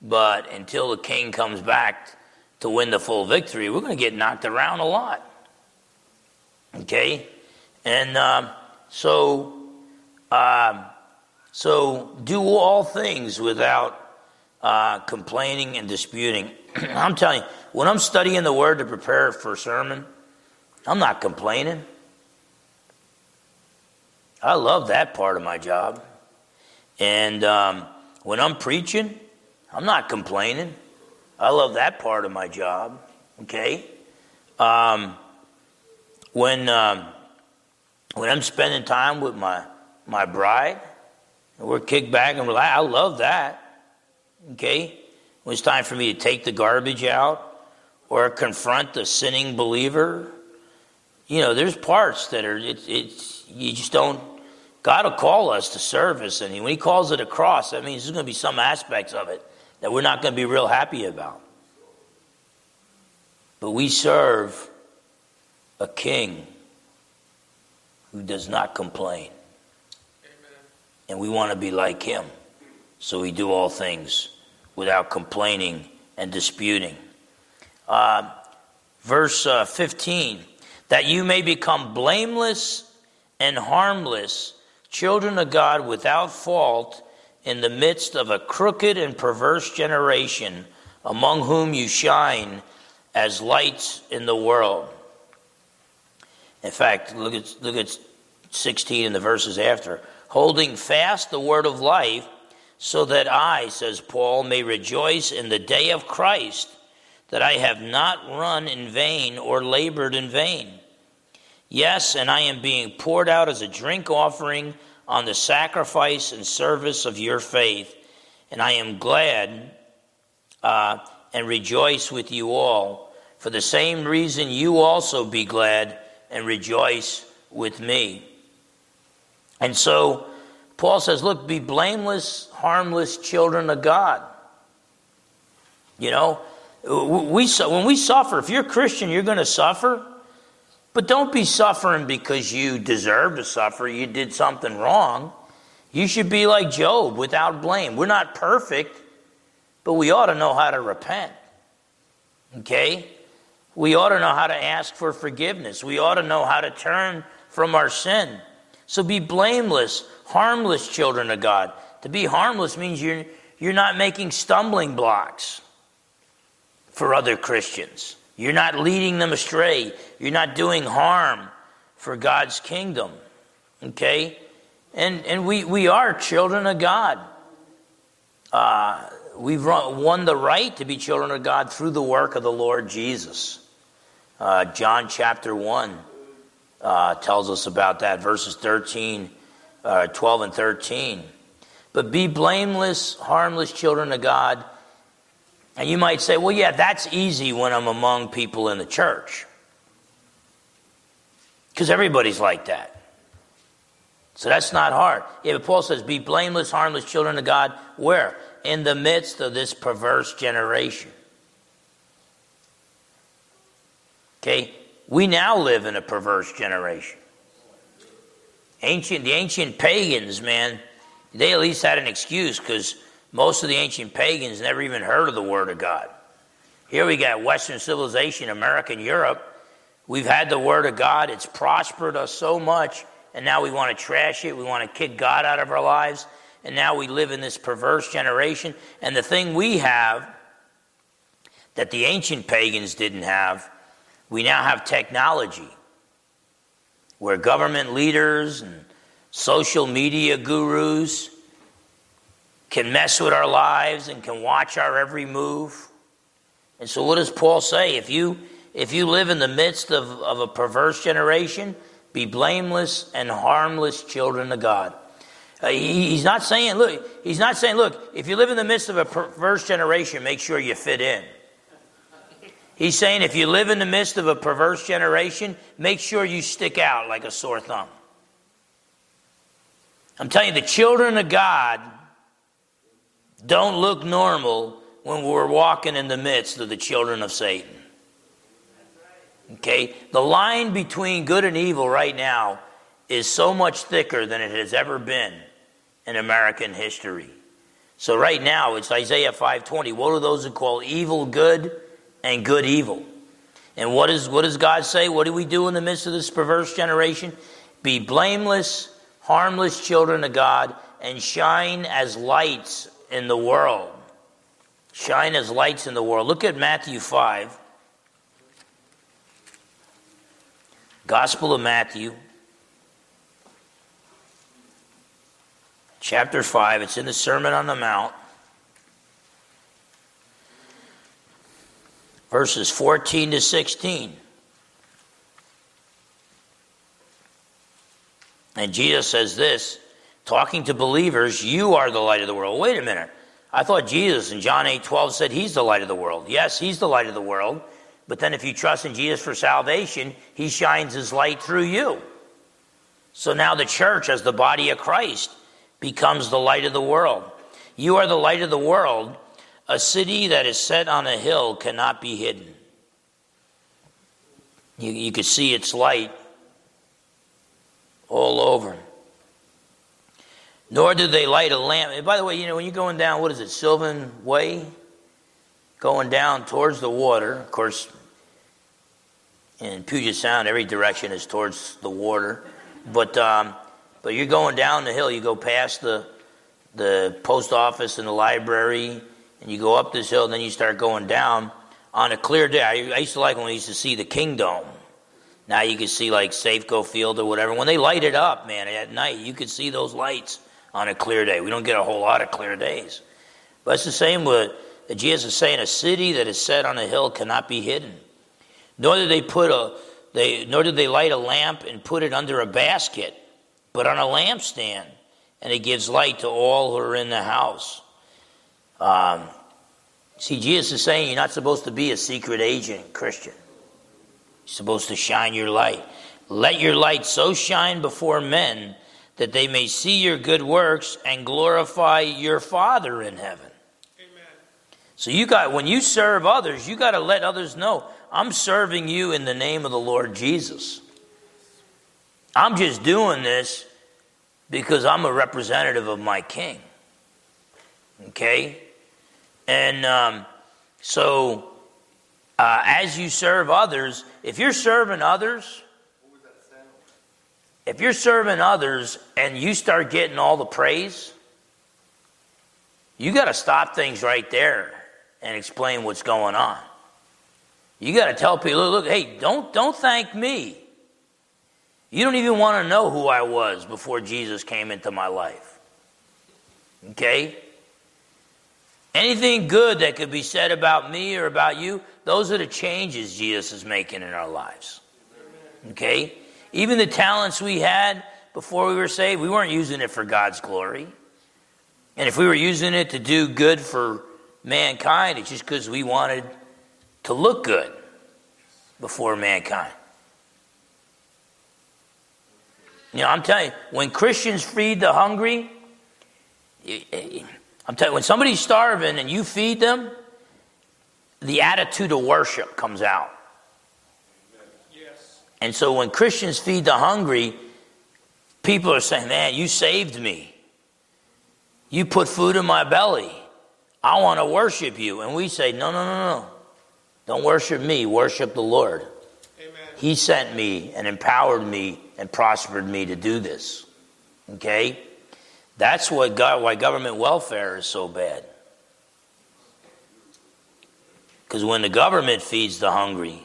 but until the king comes back to win the full victory, we're going to get knocked around a lot. Okay? And um, so, um, so do all things without uh, complaining and disputing. I'm telling you, when I'm studying the word to prepare for a sermon, I'm not complaining. I love that part of my job. And um, when I'm preaching, I'm not complaining. I love that part of my job. Okay? Um, when, um, when I'm spending time with my, my bride, we're kicked back and relaxed, I love that. Okay? When it's time for me to take the garbage out or confront the sinning believer, you know, there's parts that are, it's, it's you just don't, God will call us to service, and when He calls it a cross, that means there's going to be some aspects of it that we're not going to be real happy about. But we serve a king who does not complain. And we want to be like him. So we do all things without complaining and disputing. Uh, verse uh, 15 that you may become blameless and harmless, children of God without fault in the midst of a crooked and perverse generation, among whom you shine as lights in the world. In fact, look at, look at 16 and the verses after. Holding fast the word of life, so that I, says Paul, may rejoice in the day of Christ, that I have not run in vain or labored in vain. Yes, and I am being poured out as a drink offering on the sacrifice and service of your faith, and I am glad uh, and rejoice with you all. For the same reason, you also be glad and rejoice with me. And so Paul says, Look, be blameless, harmless children of God. You know, we, when we suffer, if you're a Christian, you're going to suffer. But don't be suffering because you deserve to suffer. You did something wrong. You should be like Job without blame. We're not perfect, but we ought to know how to repent. Okay? We ought to know how to ask for forgiveness. We ought to know how to turn from our sin. So be blameless, harmless children of God. To be harmless means you're, you're not making stumbling blocks for other Christians. You're not leading them astray. You're not doing harm for God's kingdom. Okay? And, and we, we are children of God. Uh, we've won the right to be children of God through the work of the Lord Jesus. Uh, John chapter 1 uh, tells us about that, verses 13, uh, 12 and 13. But be blameless, harmless children of God. And you might say, well, yeah, that's easy when I'm among people in the church. Because everybody's like that. So that's not hard. Yeah, but Paul says, be blameless, harmless children of God. Where? In the midst of this perverse generation. Okay? We now live in a perverse generation. Ancient, the ancient pagans, man, they at least had an excuse because most of the ancient pagans never even heard of the Word of God. Here we got Western civilization, America and Europe. We've had the Word of God. It's prospered us so much, and now we want to trash it. We want to kick God out of our lives, and now we live in this perverse generation. And the thing we have that the ancient pagans didn't have we now have technology where government leaders and social media gurus can mess with our lives and can watch our every move. And so, what does Paul say? If you, if you live in the midst of, of a perverse generation, be blameless and harmless children of God. Uh, he, he's not saying, look, he's not saying, look, if you live in the midst of a perverse generation, make sure you fit in. He's saying if you live in the midst of a perverse generation, make sure you stick out like a sore thumb. I'm telling you, the children of God don't look normal when we're walking in the midst of the children of Satan. Okay? The line between good and evil right now is so much thicker than it has ever been in American history. So right now it's Isaiah 5:20. What are those who call evil good and good evil. And what, is, what does God say? What do we do in the midst of this perverse generation? Be blameless, harmless children of God, and shine as lights in the world. Shine as lights in the world. Look at Matthew 5. Gospel of Matthew, chapter 5. It's in the Sermon on the Mount. Verses 14 to 16. And Jesus says this, talking to believers, you are the light of the world. Wait a minute. I thought Jesus in John 8 12 said he's the light of the world. Yes, he's the light of the world. But then if you trust in Jesus for salvation, he shines his light through you. So now the church, as the body of Christ, becomes the light of the world. You are the light of the world a city that is set on a hill cannot be hidden. You, you could see its light all over. Nor did they light a lamp. And by the way, you know, when you're going down, what is it, Sylvan Way? Going down towards the water. Of course, in Puget Sound, every direction is towards the water. But, um, but you're going down the hill, you go past the, the post office and the library and you go up this hill, and then you start going down on a clear day. I, I used to like when we used to see the Kingdome. Now you can see like Safeco Field or whatever. When they light it up, man, at night, you could see those lights on a clear day. We don't get a whole lot of clear days. But it's the same with uh, Jesus is saying a city that is set on a hill cannot be hidden. Nor did they put a they nor did they light a lamp and put it under a basket, but on a lampstand, and it gives light to all who are in the house. Um, see, Jesus is saying you're not supposed to be a secret agent Christian. You're supposed to shine your light. Let your light so shine before men that they may see your good works and glorify your Father in heaven. Amen. So you got when you serve others, you got to let others know I'm serving you in the name of the Lord Jesus. I'm just doing this because I'm a representative of my King. Okay? And um, so, uh, as you serve others, if you're serving others, if you're serving others and you start getting all the praise, you got to stop things right there and explain what's going on. You got to tell people, look, look, hey, don't don't thank me. You don't even want to know who I was before Jesus came into my life. Okay? Anything good that could be said about me or about you, those are the changes Jesus is making in our lives. Okay? Even the talents we had before we were saved, we weren't using it for God's glory. And if we were using it to do good for mankind, it's just because we wanted to look good before mankind. You know, I'm telling you, when Christians feed the hungry, I'm telling you, when somebody's starving and you feed them, the attitude of worship comes out. Yes. And so when Christians feed the hungry, people are saying, Man, you saved me. You put food in my belly. I want to worship you. And we say, No, no, no, no. Don't worship me, worship the Lord. Amen. He sent me and empowered me and prospered me to do this. Okay? That's what God, why government welfare is so bad. Because when the government feeds the hungry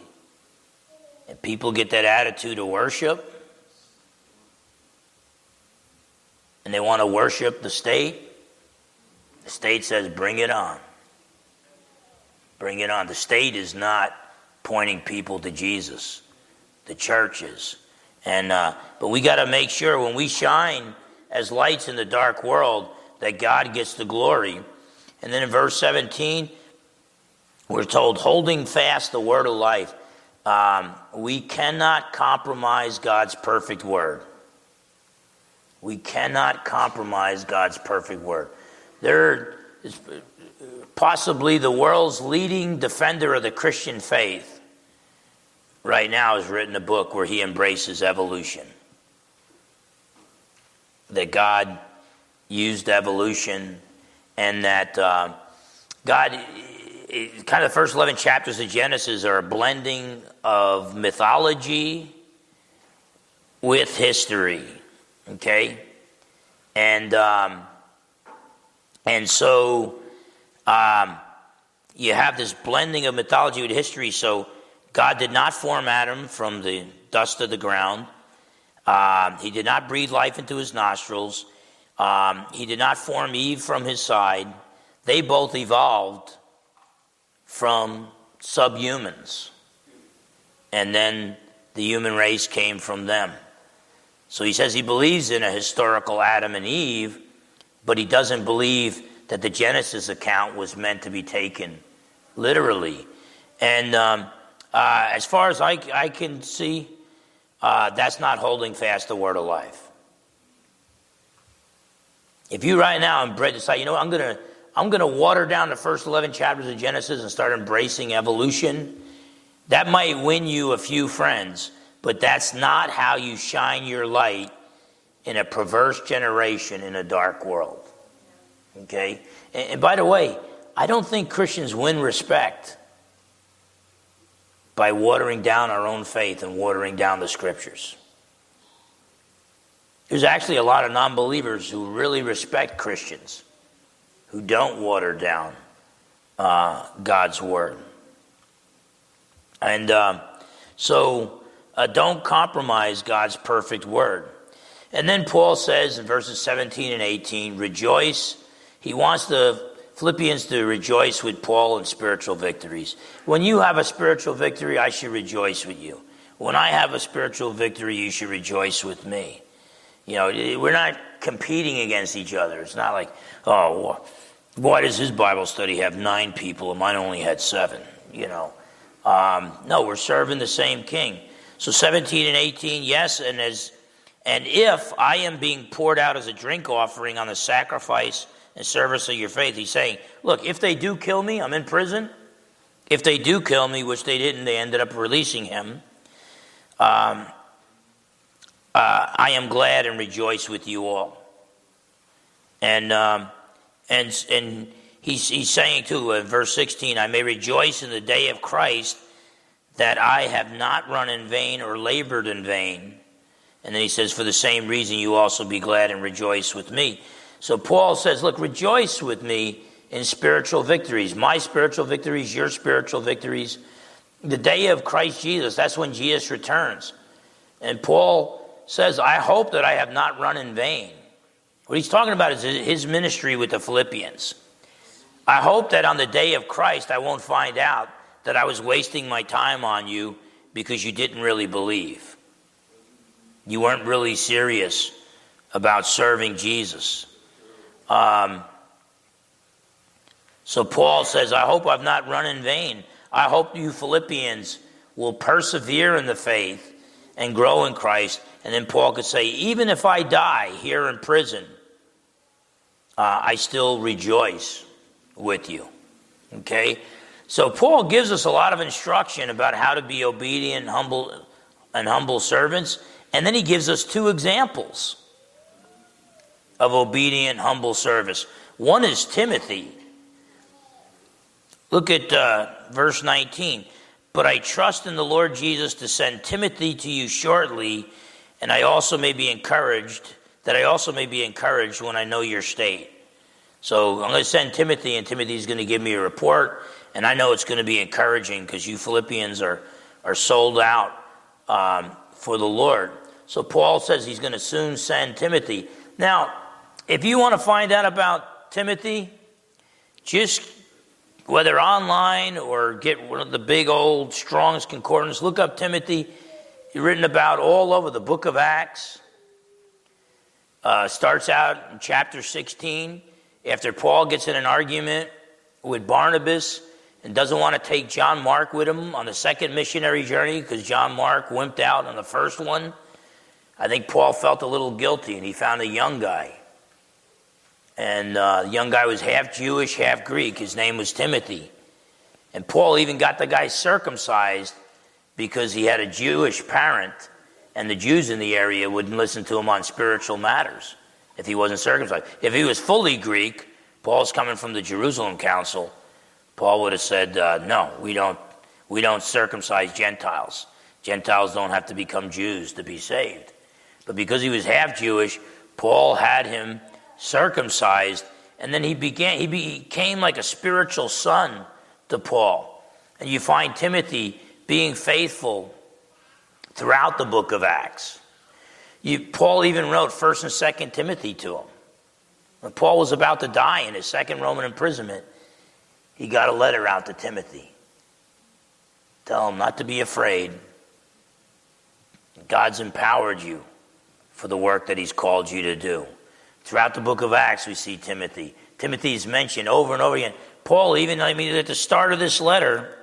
and people get that attitude of worship and they want to worship the state, the state says, bring it on. Bring it on. The state is not pointing people to Jesus, the church is. And, uh, but we got to make sure when we shine as lights in the dark world that God gets the glory. And then in verse 17, we're told, holding fast the word of life. Um, we cannot compromise God's perfect word. We cannot compromise God's perfect word. There is possibly the world's leading defender of the Christian faith right now has written a book where he embraces evolution. That God used evolution and that uh, God, kind of the first 11 chapters of Genesis are a blending of mythology with history. Okay? And, um, and so um, you have this blending of mythology with history. So God did not form Adam from the dust of the ground. Um, he did not breathe life into his nostrils. Um, he did not form Eve from his side. They both evolved from subhumans. And then the human race came from them. So he says he believes in a historical Adam and Eve, but he doesn't believe that the Genesis account was meant to be taken literally. And um, uh, as far as I, I can see, uh, that's not holding fast the word of life. If you right now and Brett decide, you know, I'm gonna I'm gonna water down the first eleven chapters of Genesis and start embracing evolution, that might win you a few friends, but that's not how you shine your light in a perverse generation in a dark world. Okay? And, and by the way, I don't think Christians win respect by watering down our own faith and watering down the scriptures. There's actually a lot of non believers who really respect Christians who don't water down uh, God's word. And uh, so uh, don't compromise God's perfect word. And then Paul says in verses 17 and 18, rejoice. He wants the Philippians to rejoice with Paul in spiritual victories. When you have a spiritual victory, I should rejoice with you. When I have a spiritual victory, you should rejoice with me. You know, we're not competing against each other. It's not like, oh, why does his Bible study have nine people and mine only had seven? You know, um, no, we're serving the same King. So 17 and 18, yes, and as and if I am being poured out as a drink offering on the sacrifice and service of your faith, he's saying, look, if they do kill me, I'm in prison. If they do kill me, which they didn't, they ended up releasing him. Um, uh, I am glad and rejoice with you all. And um, and and he's he's saying too in verse 16, I may rejoice in the day of Christ that I have not run in vain or labored in vain. And then he says, For the same reason, you also be glad and rejoice with me. So Paul says, Look, rejoice with me in spiritual victories. My spiritual victories, your spiritual victories. The day of Christ Jesus, that's when Jesus returns. And Paul says, I hope that I have not run in vain. What he's talking about is his ministry with the Philippians. I hope that on the day of Christ, I won't find out that I was wasting my time on you because you didn't really believe. You weren't really serious about serving Jesus. Um, so Paul says, I hope I've not run in vain. I hope you Philippians will persevere in the faith and grow in Christ. And then Paul could say, even if I die here in prison, uh, I still rejoice with you. Okay? So Paul gives us a lot of instruction about how to be obedient, humble, and humble servants. And then he gives us two examples of obedient, humble service. One is Timothy. Look at uh, verse 19. But I trust in the Lord Jesus to send Timothy to you shortly, and I also may be encouraged, that I also may be encouraged when I know your state. So I'm going to send Timothy, and Timothy's going to give me a report, and I know it's going to be encouraging because you Philippians are, are sold out um, for the Lord. So Paul says he's going to soon send Timothy. Now, if you want to find out about Timothy, just whether online or get one of the big old Strong's Concordance, look up Timothy. He's written about all over the book of Acts. Uh, starts out in chapter 16 after Paul gets in an argument with Barnabas and doesn't want to take John Mark with him on the second missionary journey because John Mark wimped out on the first one. I think Paul felt a little guilty and he found a young guy and uh, the young guy was half Jewish, half Greek. His name was Timothy. And Paul even got the guy circumcised because he had a Jewish parent, and the Jews in the area wouldn't listen to him on spiritual matters if he wasn't circumcised. If he was fully Greek, Paul's coming from the Jerusalem Council. Paul would have said, uh, "No, we don't. We don't circumcise Gentiles. Gentiles don't have to become Jews to be saved." But because he was half Jewish, Paul had him circumcised, and then he began he became like a spiritual son to Paul. And you find Timothy being faithful throughout the book of Acts. You, Paul even wrote First and Second Timothy to him. When Paul was about to die in his second Roman imprisonment, he got a letter out to Timothy. Tell him not to be afraid. God's empowered you for the work that he's called you to do. Throughout the book of Acts, we see Timothy. Timothy is mentioned over and over again. Paul, even I mean, at the start of this letter,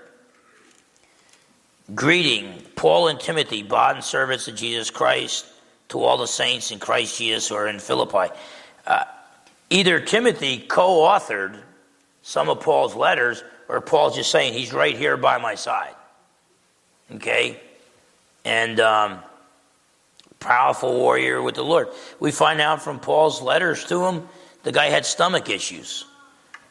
greeting Paul and Timothy, bond servants of Jesus Christ, to all the saints in Christ Jesus who are in Philippi. Uh, either Timothy co authored some of Paul's letters, or Paul's just saying, he's right here by my side. Okay? And um, powerful warrior with the Lord. We find out from Paul's letters to him, the guy had stomach issues.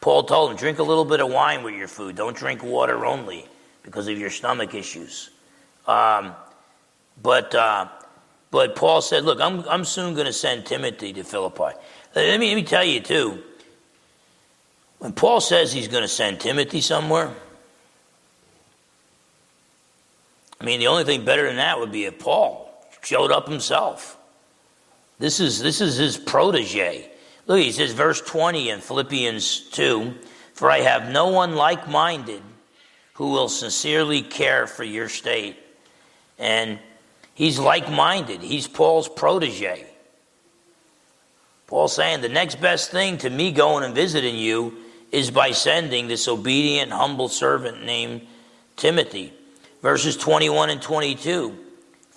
Paul told him, drink a little bit of wine with your food. Don't drink water only because of your stomach issues. Um, but, uh, but Paul said, look, I'm, I'm soon going to send Timothy to Philippi. Let me, let me tell you, too, when Paul says he's going to send Timothy somewhere, I mean, the only thing better than that would be if Paul showed up himself. This is, this is his protege. Look, he says, verse 20 in Philippians 2 For I have no one like minded who will sincerely care for your state. And he's like minded, he's Paul's protege. Paul's saying the next best thing to me going and visiting you is by sending this obedient, humble servant named Timothy. Verses 21 and 22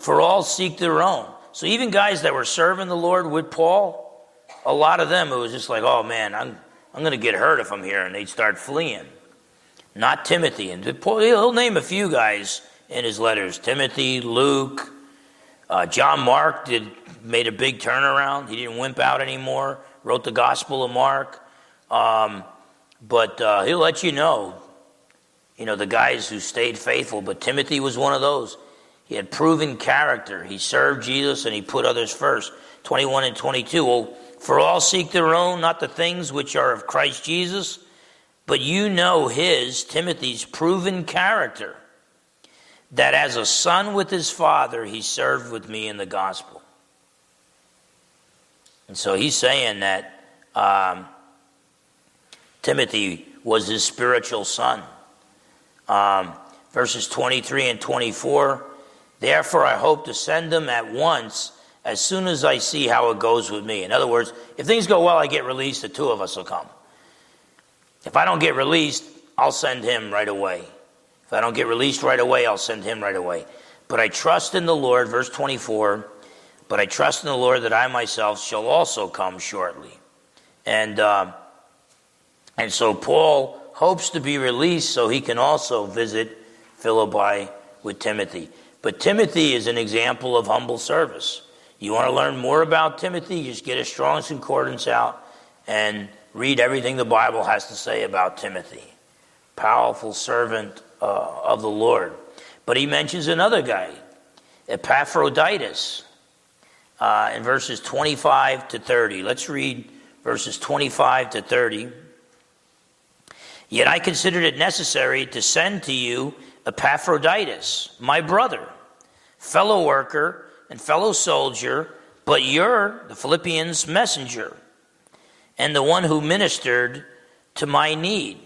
for all seek their own. So even guys that were serving the Lord with Paul, a lot of them it was just like, oh man, I'm I'm going to get hurt if I'm here, and they'd start fleeing. Not Timothy, and Paul, he'll name a few guys in his letters: Timothy, Luke, uh, John Mark did made a big turnaround. He didn't wimp out anymore. Wrote the Gospel of Mark, um, but uh, he'll let you know. You know the guys who stayed faithful, but Timothy was one of those. He had proven character. He served Jesus and he put others first. 21 and 22. Well, for all seek their own, not the things which are of Christ Jesus, but you know his, Timothy's, proven character, that as a son with his father, he served with me in the gospel. And so he's saying that um, Timothy was his spiritual son. Um, verses 23 and 24 Therefore, I hope to send them at once as soon as I see how it goes with me. In other words, if things go well, I get released, the two of us will come. If I don't get released, I'll send him right away. If I don't get released right away, I'll send him right away. But I trust in the Lord, verse 24, but I trust in the Lord that I myself shall also come shortly. And, uh, and so Paul hopes to be released so he can also visit Philippi with Timothy. But Timothy is an example of humble service. You want to learn more about Timothy? Just get a Strong's Concordance out and read everything the Bible has to say about Timothy. Powerful servant uh, of the Lord. But he mentions another guy, Epaphroditus, uh, in verses 25 to 30. Let's read verses 25 to 30. Yet I considered it necessary to send to you Epaphroditus, my brother, fellow worker and fellow soldier, but you're the Philippians' messenger and the one who ministered to my need.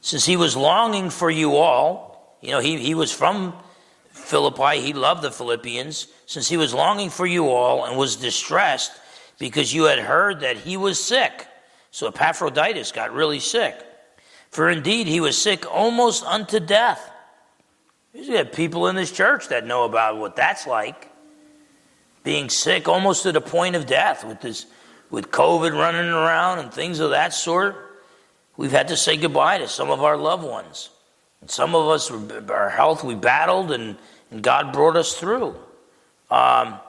Since he was longing for you all, you know, he, he was from Philippi, he loved the Philippians, since he was longing for you all and was distressed because you had heard that he was sick. So Epaphroditus got really sick. For indeed he was sick almost unto death. You have people in this church that know about what that's like. Being sick almost to the point of death with this with COVID running around and things of that sort. We've had to say goodbye to some of our loved ones. And some of us, our health, we battled and, and God brought us through. Um,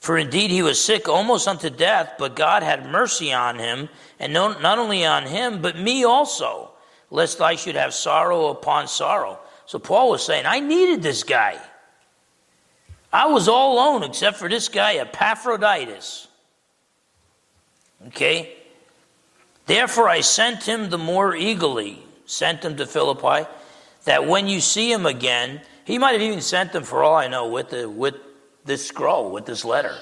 for indeed he was sick almost unto death, but God had mercy on him, and no, not only on him, but me also, lest I should have sorrow upon sorrow. So Paul was saying, I needed this guy. I was all alone except for this guy, Epaphroditus. Okay? Therefore, I sent him the more eagerly, sent him to Philippi, that when you see him again, he might have even sent them, for all I know, with, the, with this scroll, with this letter.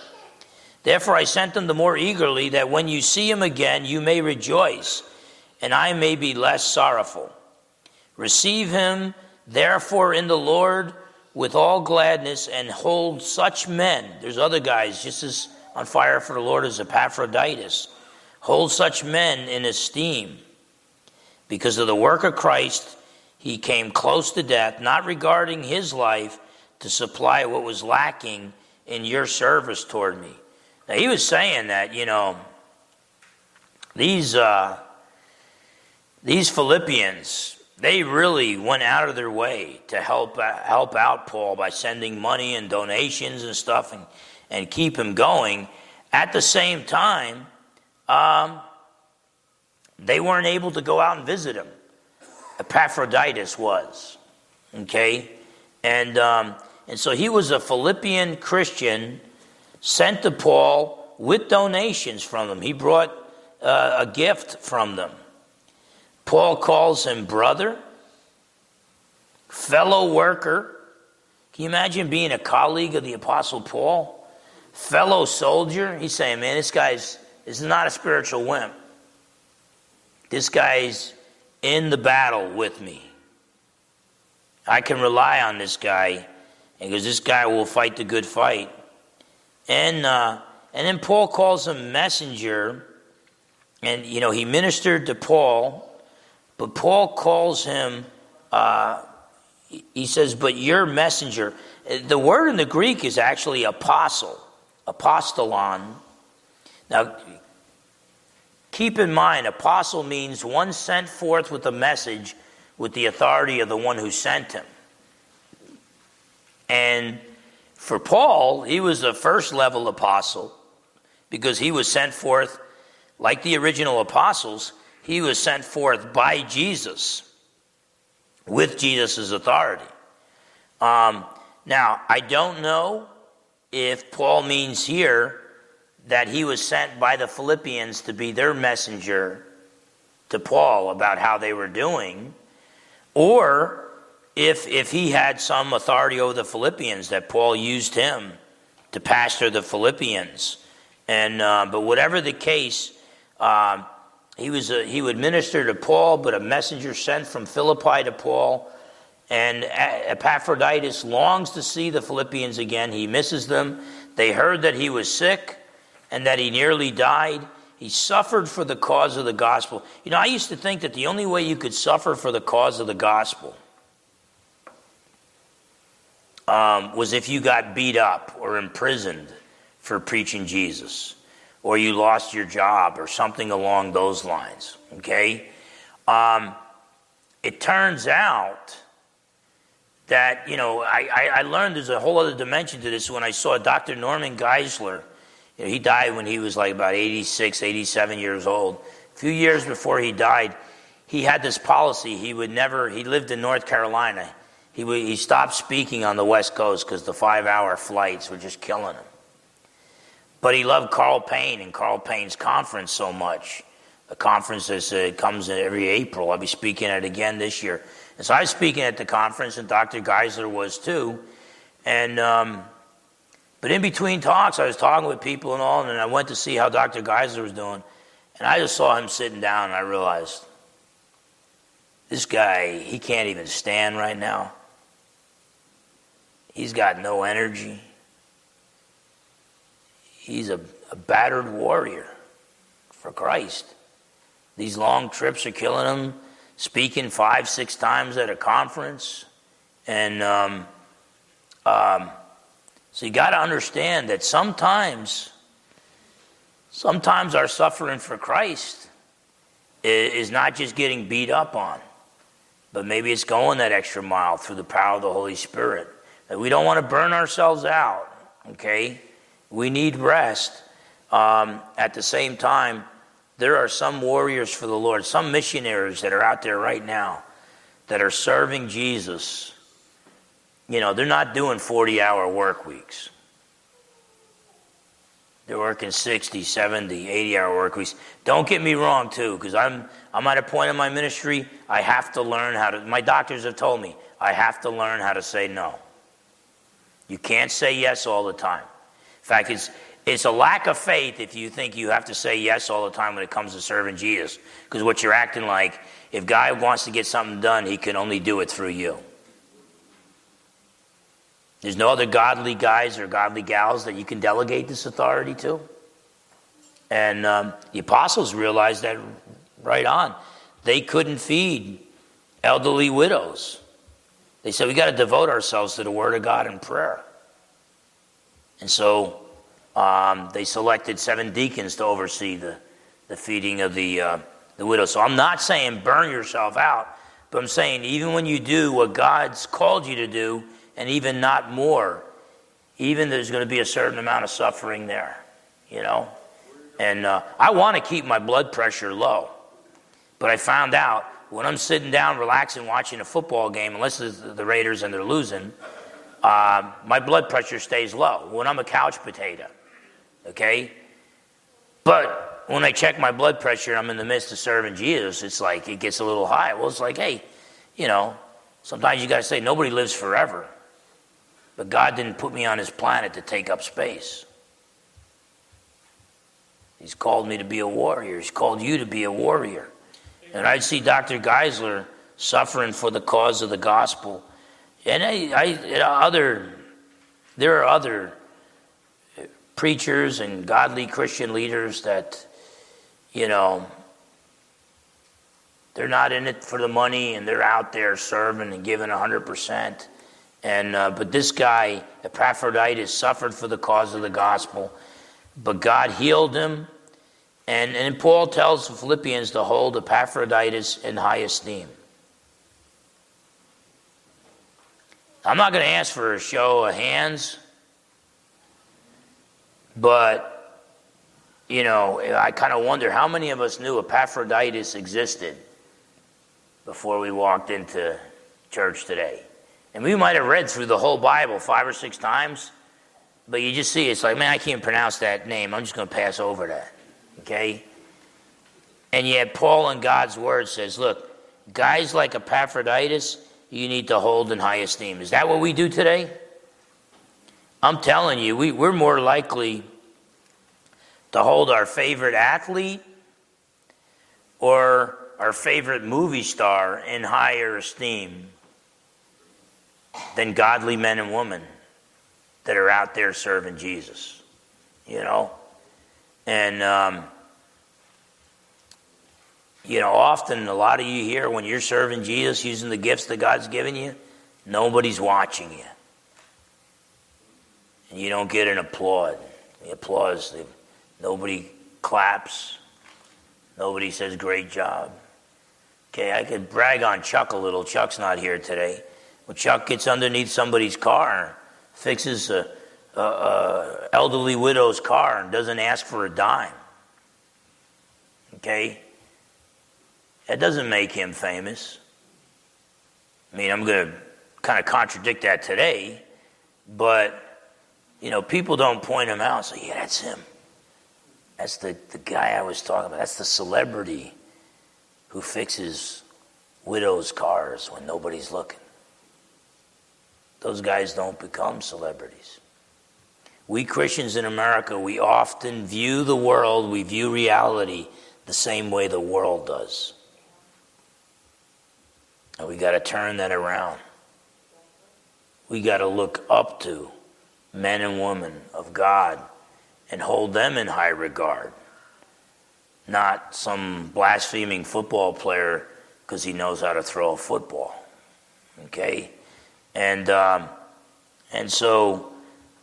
Therefore, I sent him the more eagerly, that when you see him again, you may rejoice, and I may be less sorrowful. Receive him Therefore, in the Lord, with all gladness, and hold such men. There's other guys just as on fire for the Lord as Epaphroditus. Hold such men in esteem. Because of the work of Christ, he came close to death, not regarding his life to supply what was lacking in your service toward me. Now, he was saying that, you know, these, uh, these Philippians, they really went out of their way to help uh, help out Paul by sending money and donations and stuff and, and keep him going. At the same time, um, they weren't able to go out and visit him. Epaphroditus was, okay, and um, and so he was a Philippian Christian sent to Paul with donations from them. He brought uh, a gift from them. Paul calls him brother, fellow worker. Can you imagine being a colleague of the Apostle Paul? Fellow soldier. He's saying, man, this guy's is not a spiritual wimp. This guy's in the battle with me. I can rely on this guy because this guy will fight the good fight. And uh, and then Paul calls him messenger, and you know he ministered to Paul but Paul calls him, uh, he says, but your messenger. The word in the Greek is actually apostle, apostolon. Now, keep in mind, apostle means one sent forth with a message with the authority of the one who sent him. And for Paul, he was a first level apostle because he was sent forth like the original apostles he was sent forth by Jesus with Jesus' authority. Um, now, I don't know if Paul means here that he was sent by the Philippians to be their messenger to Paul about how they were doing, or if, if he had some authority over the Philippians, that Paul used him to pastor the Philippians. And, uh, but whatever the case, uh, he, was a, he would minister to Paul, but a messenger sent from Philippi to Paul. And Epaphroditus longs to see the Philippians again. He misses them. They heard that he was sick and that he nearly died. He suffered for the cause of the gospel. You know, I used to think that the only way you could suffer for the cause of the gospel um, was if you got beat up or imprisoned for preaching Jesus, or you lost your job, or something along those lines. Okay? Um, it turns out that, you know, I, I, I, learned there's a whole other dimension to this when I saw Dr. Norman Geisler. You know, he died when he was like about 86, 87 years old. A few years before he died, he had this policy. He would never, he lived in North Carolina. He, he stopped speaking on the West Coast because the five hour flights were just killing him. But he loved Carl Payne and Carl Payne's conference so much. The conference is, uh, comes every April. I'll be speaking at it again this year. And so I was speaking at the conference, and Dr. Geisler was too. And um, but in between talks, I was talking with people and all, and I went to see how Dr. Geisler was doing, and I just saw him sitting down, and I realized this guy, he can't even stand right now. He's got no energy. He's a, a battered warrior for Christ. These long trips are killing him, speaking five, six times at a conference. And um, um, so you got to understand that sometimes, sometimes our suffering for Christ is not just getting beat up on, but maybe it's going that extra mile through the power of the Holy Spirit. That we don't want to burn ourselves out, okay? We need rest. Um, at the same time, there are some warriors for the Lord, some missionaries that are out there right now that are serving Jesus. You know, they're not doing 40 hour work weeks. They're working 60, 70, 80 hour work weeks. Don't get me wrong, too, because I'm, I'm at a point in my ministry, I have to learn how to, my doctors have told me, I have to learn how to say no. You can't say yes all the time. Fact, it's, it's a lack of faith if you think you have to say yes all the time when it comes to serving Jesus. Because what you're acting like, if God wants to get something done, he can only do it through you. There's no other godly guys or godly gals that you can delegate this authority to. And um, the apostles realized that right on. They couldn't feed elderly widows. They said, we got to devote ourselves to the Word of God and prayer. And so um, they selected seven deacons to oversee the, the feeding of the, uh, the widow. So I'm not saying burn yourself out, but I'm saying even when you do what God's called you to do, and even not more, even there's going to be a certain amount of suffering there, you know? And uh, I want to keep my blood pressure low. But I found out when I'm sitting down, relaxing, watching a football game, unless it's the Raiders and they're losing, uh, my blood pressure stays low. When I'm a couch potato, okay? But when I check my blood pressure, I'm in the midst of serving Jesus, it's like it gets a little high. Well, it's like, hey, you know, sometimes you got to say nobody lives forever. But God didn't put me on his planet to take up space. He's called me to be a warrior. He's called you to be a warrior. And I'd see Dr. Geisler suffering for the cause of the gospel. And I, I other, there are other preachers and godly Christian leaders that, you know, they're not in it for the money and they're out there serving and giving 100%. And, uh, but this guy, Epaphroditus, suffered for the cause of the gospel, but God healed him and, and Paul tells the Philippians to hold Epaphroditus in high esteem. I'm not going to ask for a show of hands, but, you know, I kind of wonder how many of us knew Epaphroditus existed before we walked into church today. And we might have read through the whole Bible five or six times, but you just see it's like, man, I can't pronounce that name. I'm just going to pass over that. Okay? And yet, Paul in God's word says, look, guys like Epaphroditus, you need to hold in high esteem. Is that what we do today? I'm telling you, we, we're more likely to hold our favorite athlete or our favorite movie star in higher esteem than godly men and women that are out there serving Jesus. You know? And, um, you know, often a lot of you here, when you're serving Jesus using the gifts that God's given you, nobody's watching you. And you don't get an applaud. The applause, the, nobody claps. Nobody says, great job. Okay, I could brag on Chuck a little. Chuck's not here today. When Chuck gets underneath somebody's car, fixes a, a, a elderly widow's car and doesn't ask for a dime. Okay? That doesn't make him famous. I mean, I'm going to kind of contradict that today, but, you know, people don't point him out and say, yeah, that's him. That's the, the guy I was talking about. That's the celebrity who fixes widows' cars when nobody's looking. Those guys don't become celebrities. We Christians in America, we often view the world, we view reality the same way the world does. And we got to turn that around. We got to look up to men and women of God and hold them in high regard not some blaspheming football player because he knows how to throw a football. Okay? And, um, and so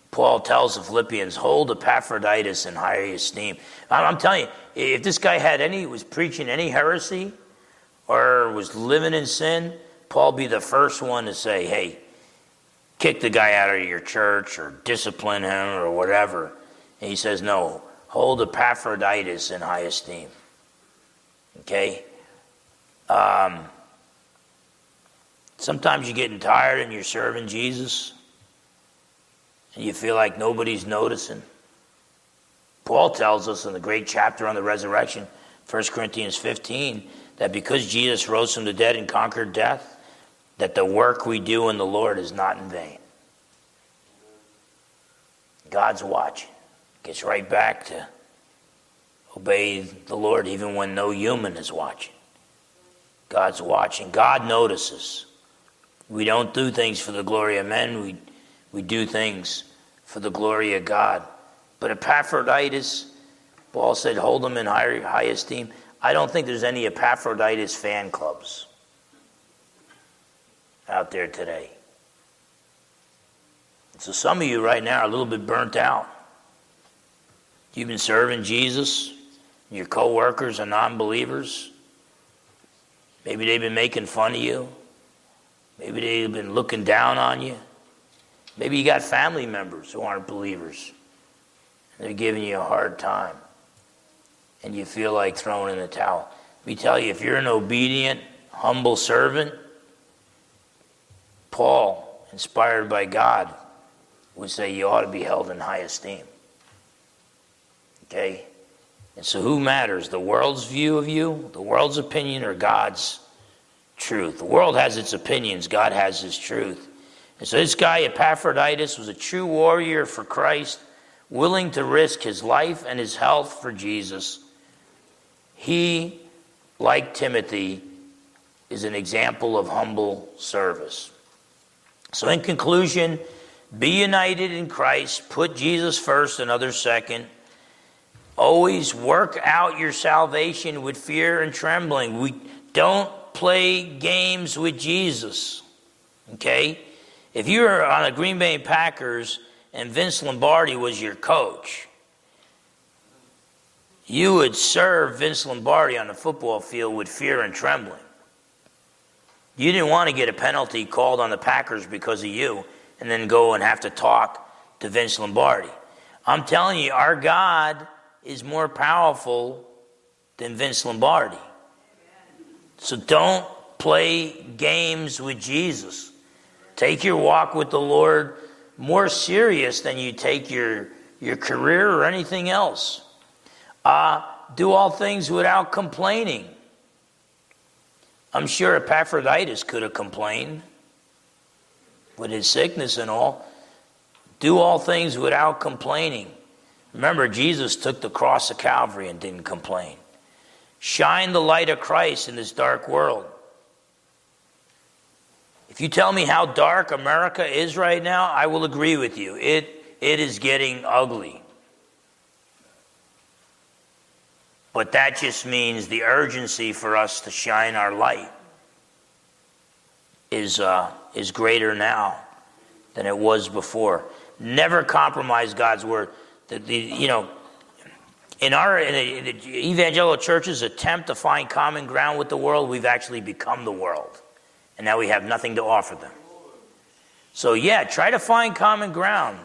Paul tells the Philippians, hold Epaphroditus in high esteem. I'm, I'm telling you, if this guy had any, was preaching any heresy or was living in sin, Paul be the first one to say, hey, kick the guy out of your church or discipline him or whatever. And he says, no, hold Epaphroditus in high esteem. Okay? Um, sometimes you're getting tired and you're serving Jesus and you feel like nobody's noticing. Paul tells us in the great chapter on the resurrection, 1 Corinthians 15, that because Jesus rose from the dead and conquered death, that the work we do in the Lord is not in vain. God's watching gets right back to obey the Lord even when no human is watching. God's watching. God notices. We don't do things for the glory of men, we, we do things for the glory of God. But Epaphroditus, Paul said, hold him in high, high esteem. I don't think there's any Epaphroditus fan clubs out there today. So some of you right now are a little bit burnt out. You've been serving Jesus, your coworkers are non believers. Maybe they've been making fun of you. Maybe they've been looking down on you. Maybe you got family members who aren't believers. They're giving you a hard time. And you feel like throwing in the towel. Let me tell you, if you're an obedient, humble servant, Paul, inspired by God, would say you ought to be held in high esteem. Okay? And so, who matters? The world's view of you, the world's opinion, or God's truth? The world has its opinions, God has his truth. And so, this guy, Epaphroditus, was a true warrior for Christ, willing to risk his life and his health for Jesus. He, like Timothy, is an example of humble service. So, in conclusion, be united in Christ, put Jesus first and others second. Always work out your salvation with fear and trembling. We don't play games with Jesus. Okay? If you were on the Green Bay Packers and Vince Lombardi was your coach, you would serve Vince Lombardi on the football field with fear and trembling. You didn't want to get a penalty called on the Packers because of you and then go and have to talk to Vince Lombardi. I'm telling you, our God is more powerful than Vince Lombardi. So don't play games with Jesus. Take your walk with the Lord more serious than you take your, your career or anything else. Uh, do all things without complaining. I'm sure Epaphroditus could have complained with his sickness and all. Do all things without complaining. Remember, Jesus took the cross of Calvary and didn't complain. Shine the light of Christ in this dark world. If you tell me how dark America is right now, I will agree with you. It, it is getting ugly. But that just means the urgency for us to shine our light is, uh, is greater now than it was before. Never compromise God's word. The, the, you know, in our in the, evangelical church's attempt to find common ground with the world, we've actually become the world and now we have nothing to offer them. So, yeah, try to find common ground.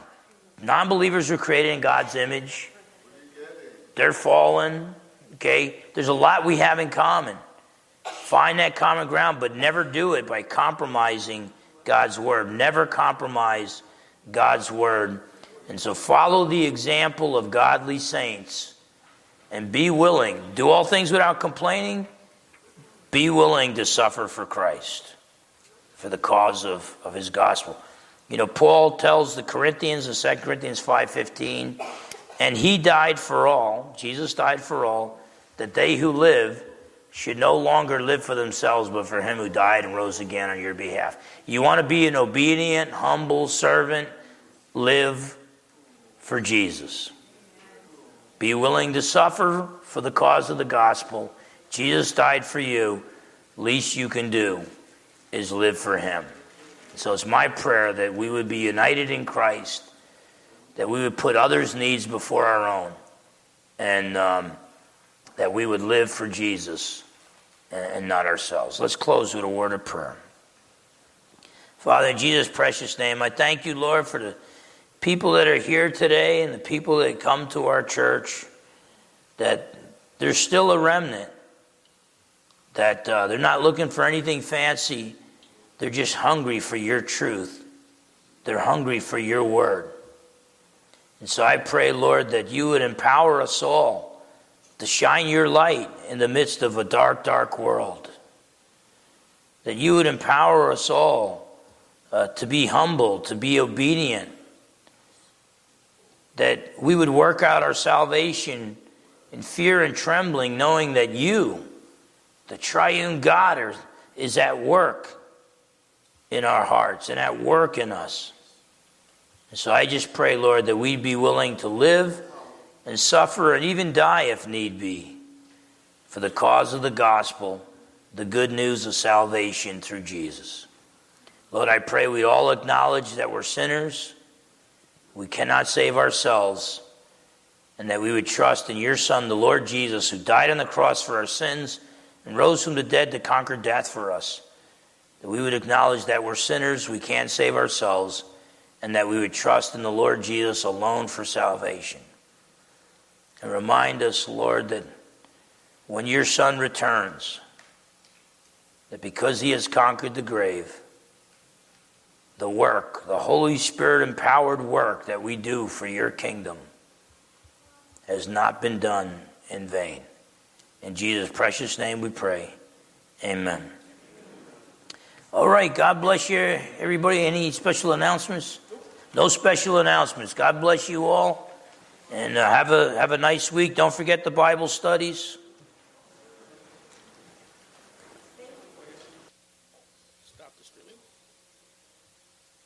Non believers are created in God's image, they're fallen. Okay? There's a lot we have in common. Find that common ground, but never do it by compromising God's word. Never compromise God's word. And so follow the example of godly saints and be willing. Do all things without complaining. Be willing to suffer for Christ for the cause of, of his gospel. You know, Paul tells the Corinthians in 2 Corinthians 5.15, and he died for all, Jesus died for all, that they who live should no longer live for themselves, but for him who died and rose again on your behalf. You want to be an obedient, humble servant, live for Jesus. Be willing to suffer for the cause of the gospel. Jesus died for you. Least you can do is live for Him. So it's my prayer that we would be united in Christ, that we would put others' needs before our own, and um, that we would live for Jesus and not ourselves. Let's close with a word of prayer. Father, in Jesus' precious name, I thank you, Lord, for the people that are here today and the people that come to our church, that there's still a remnant, that uh, they're not looking for anything fancy they're just hungry for your truth. They're hungry for your word. And so I pray, Lord, that you would empower us all to shine your light in the midst of a dark, dark world. That you would empower us all uh, to be humble, to be obedient. That we would work out our salvation in fear and trembling, knowing that you, the triune God, is at work in our hearts and at work in us. And so I just pray, Lord, that we'd be willing to live and suffer and even die if need be for the cause of the gospel, the good news of salvation through Jesus. Lord, I pray we all acknowledge that we're sinners, we cannot save ourselves, and that we would trust in your Son, the Lord Jesus, who died on the cross for our sins and rose from the dead to conquer death for us that we would acknowledge that we're sinners, we can't save ourselves, and that we would trust in the Lord Jesus alone for salvation. And remind us, Lord, that when your Son returns, that because he has conquered the grave, the work, the Holy Spirit empowered work that we do for your kingdom has not been done in vain. In Jesus' precious name we pray. Amen. All right. God bless you, everybody. Any special announcements? No special announcements. God bless you all, and uh, have a have a nice week. Don't forget the Bible studies.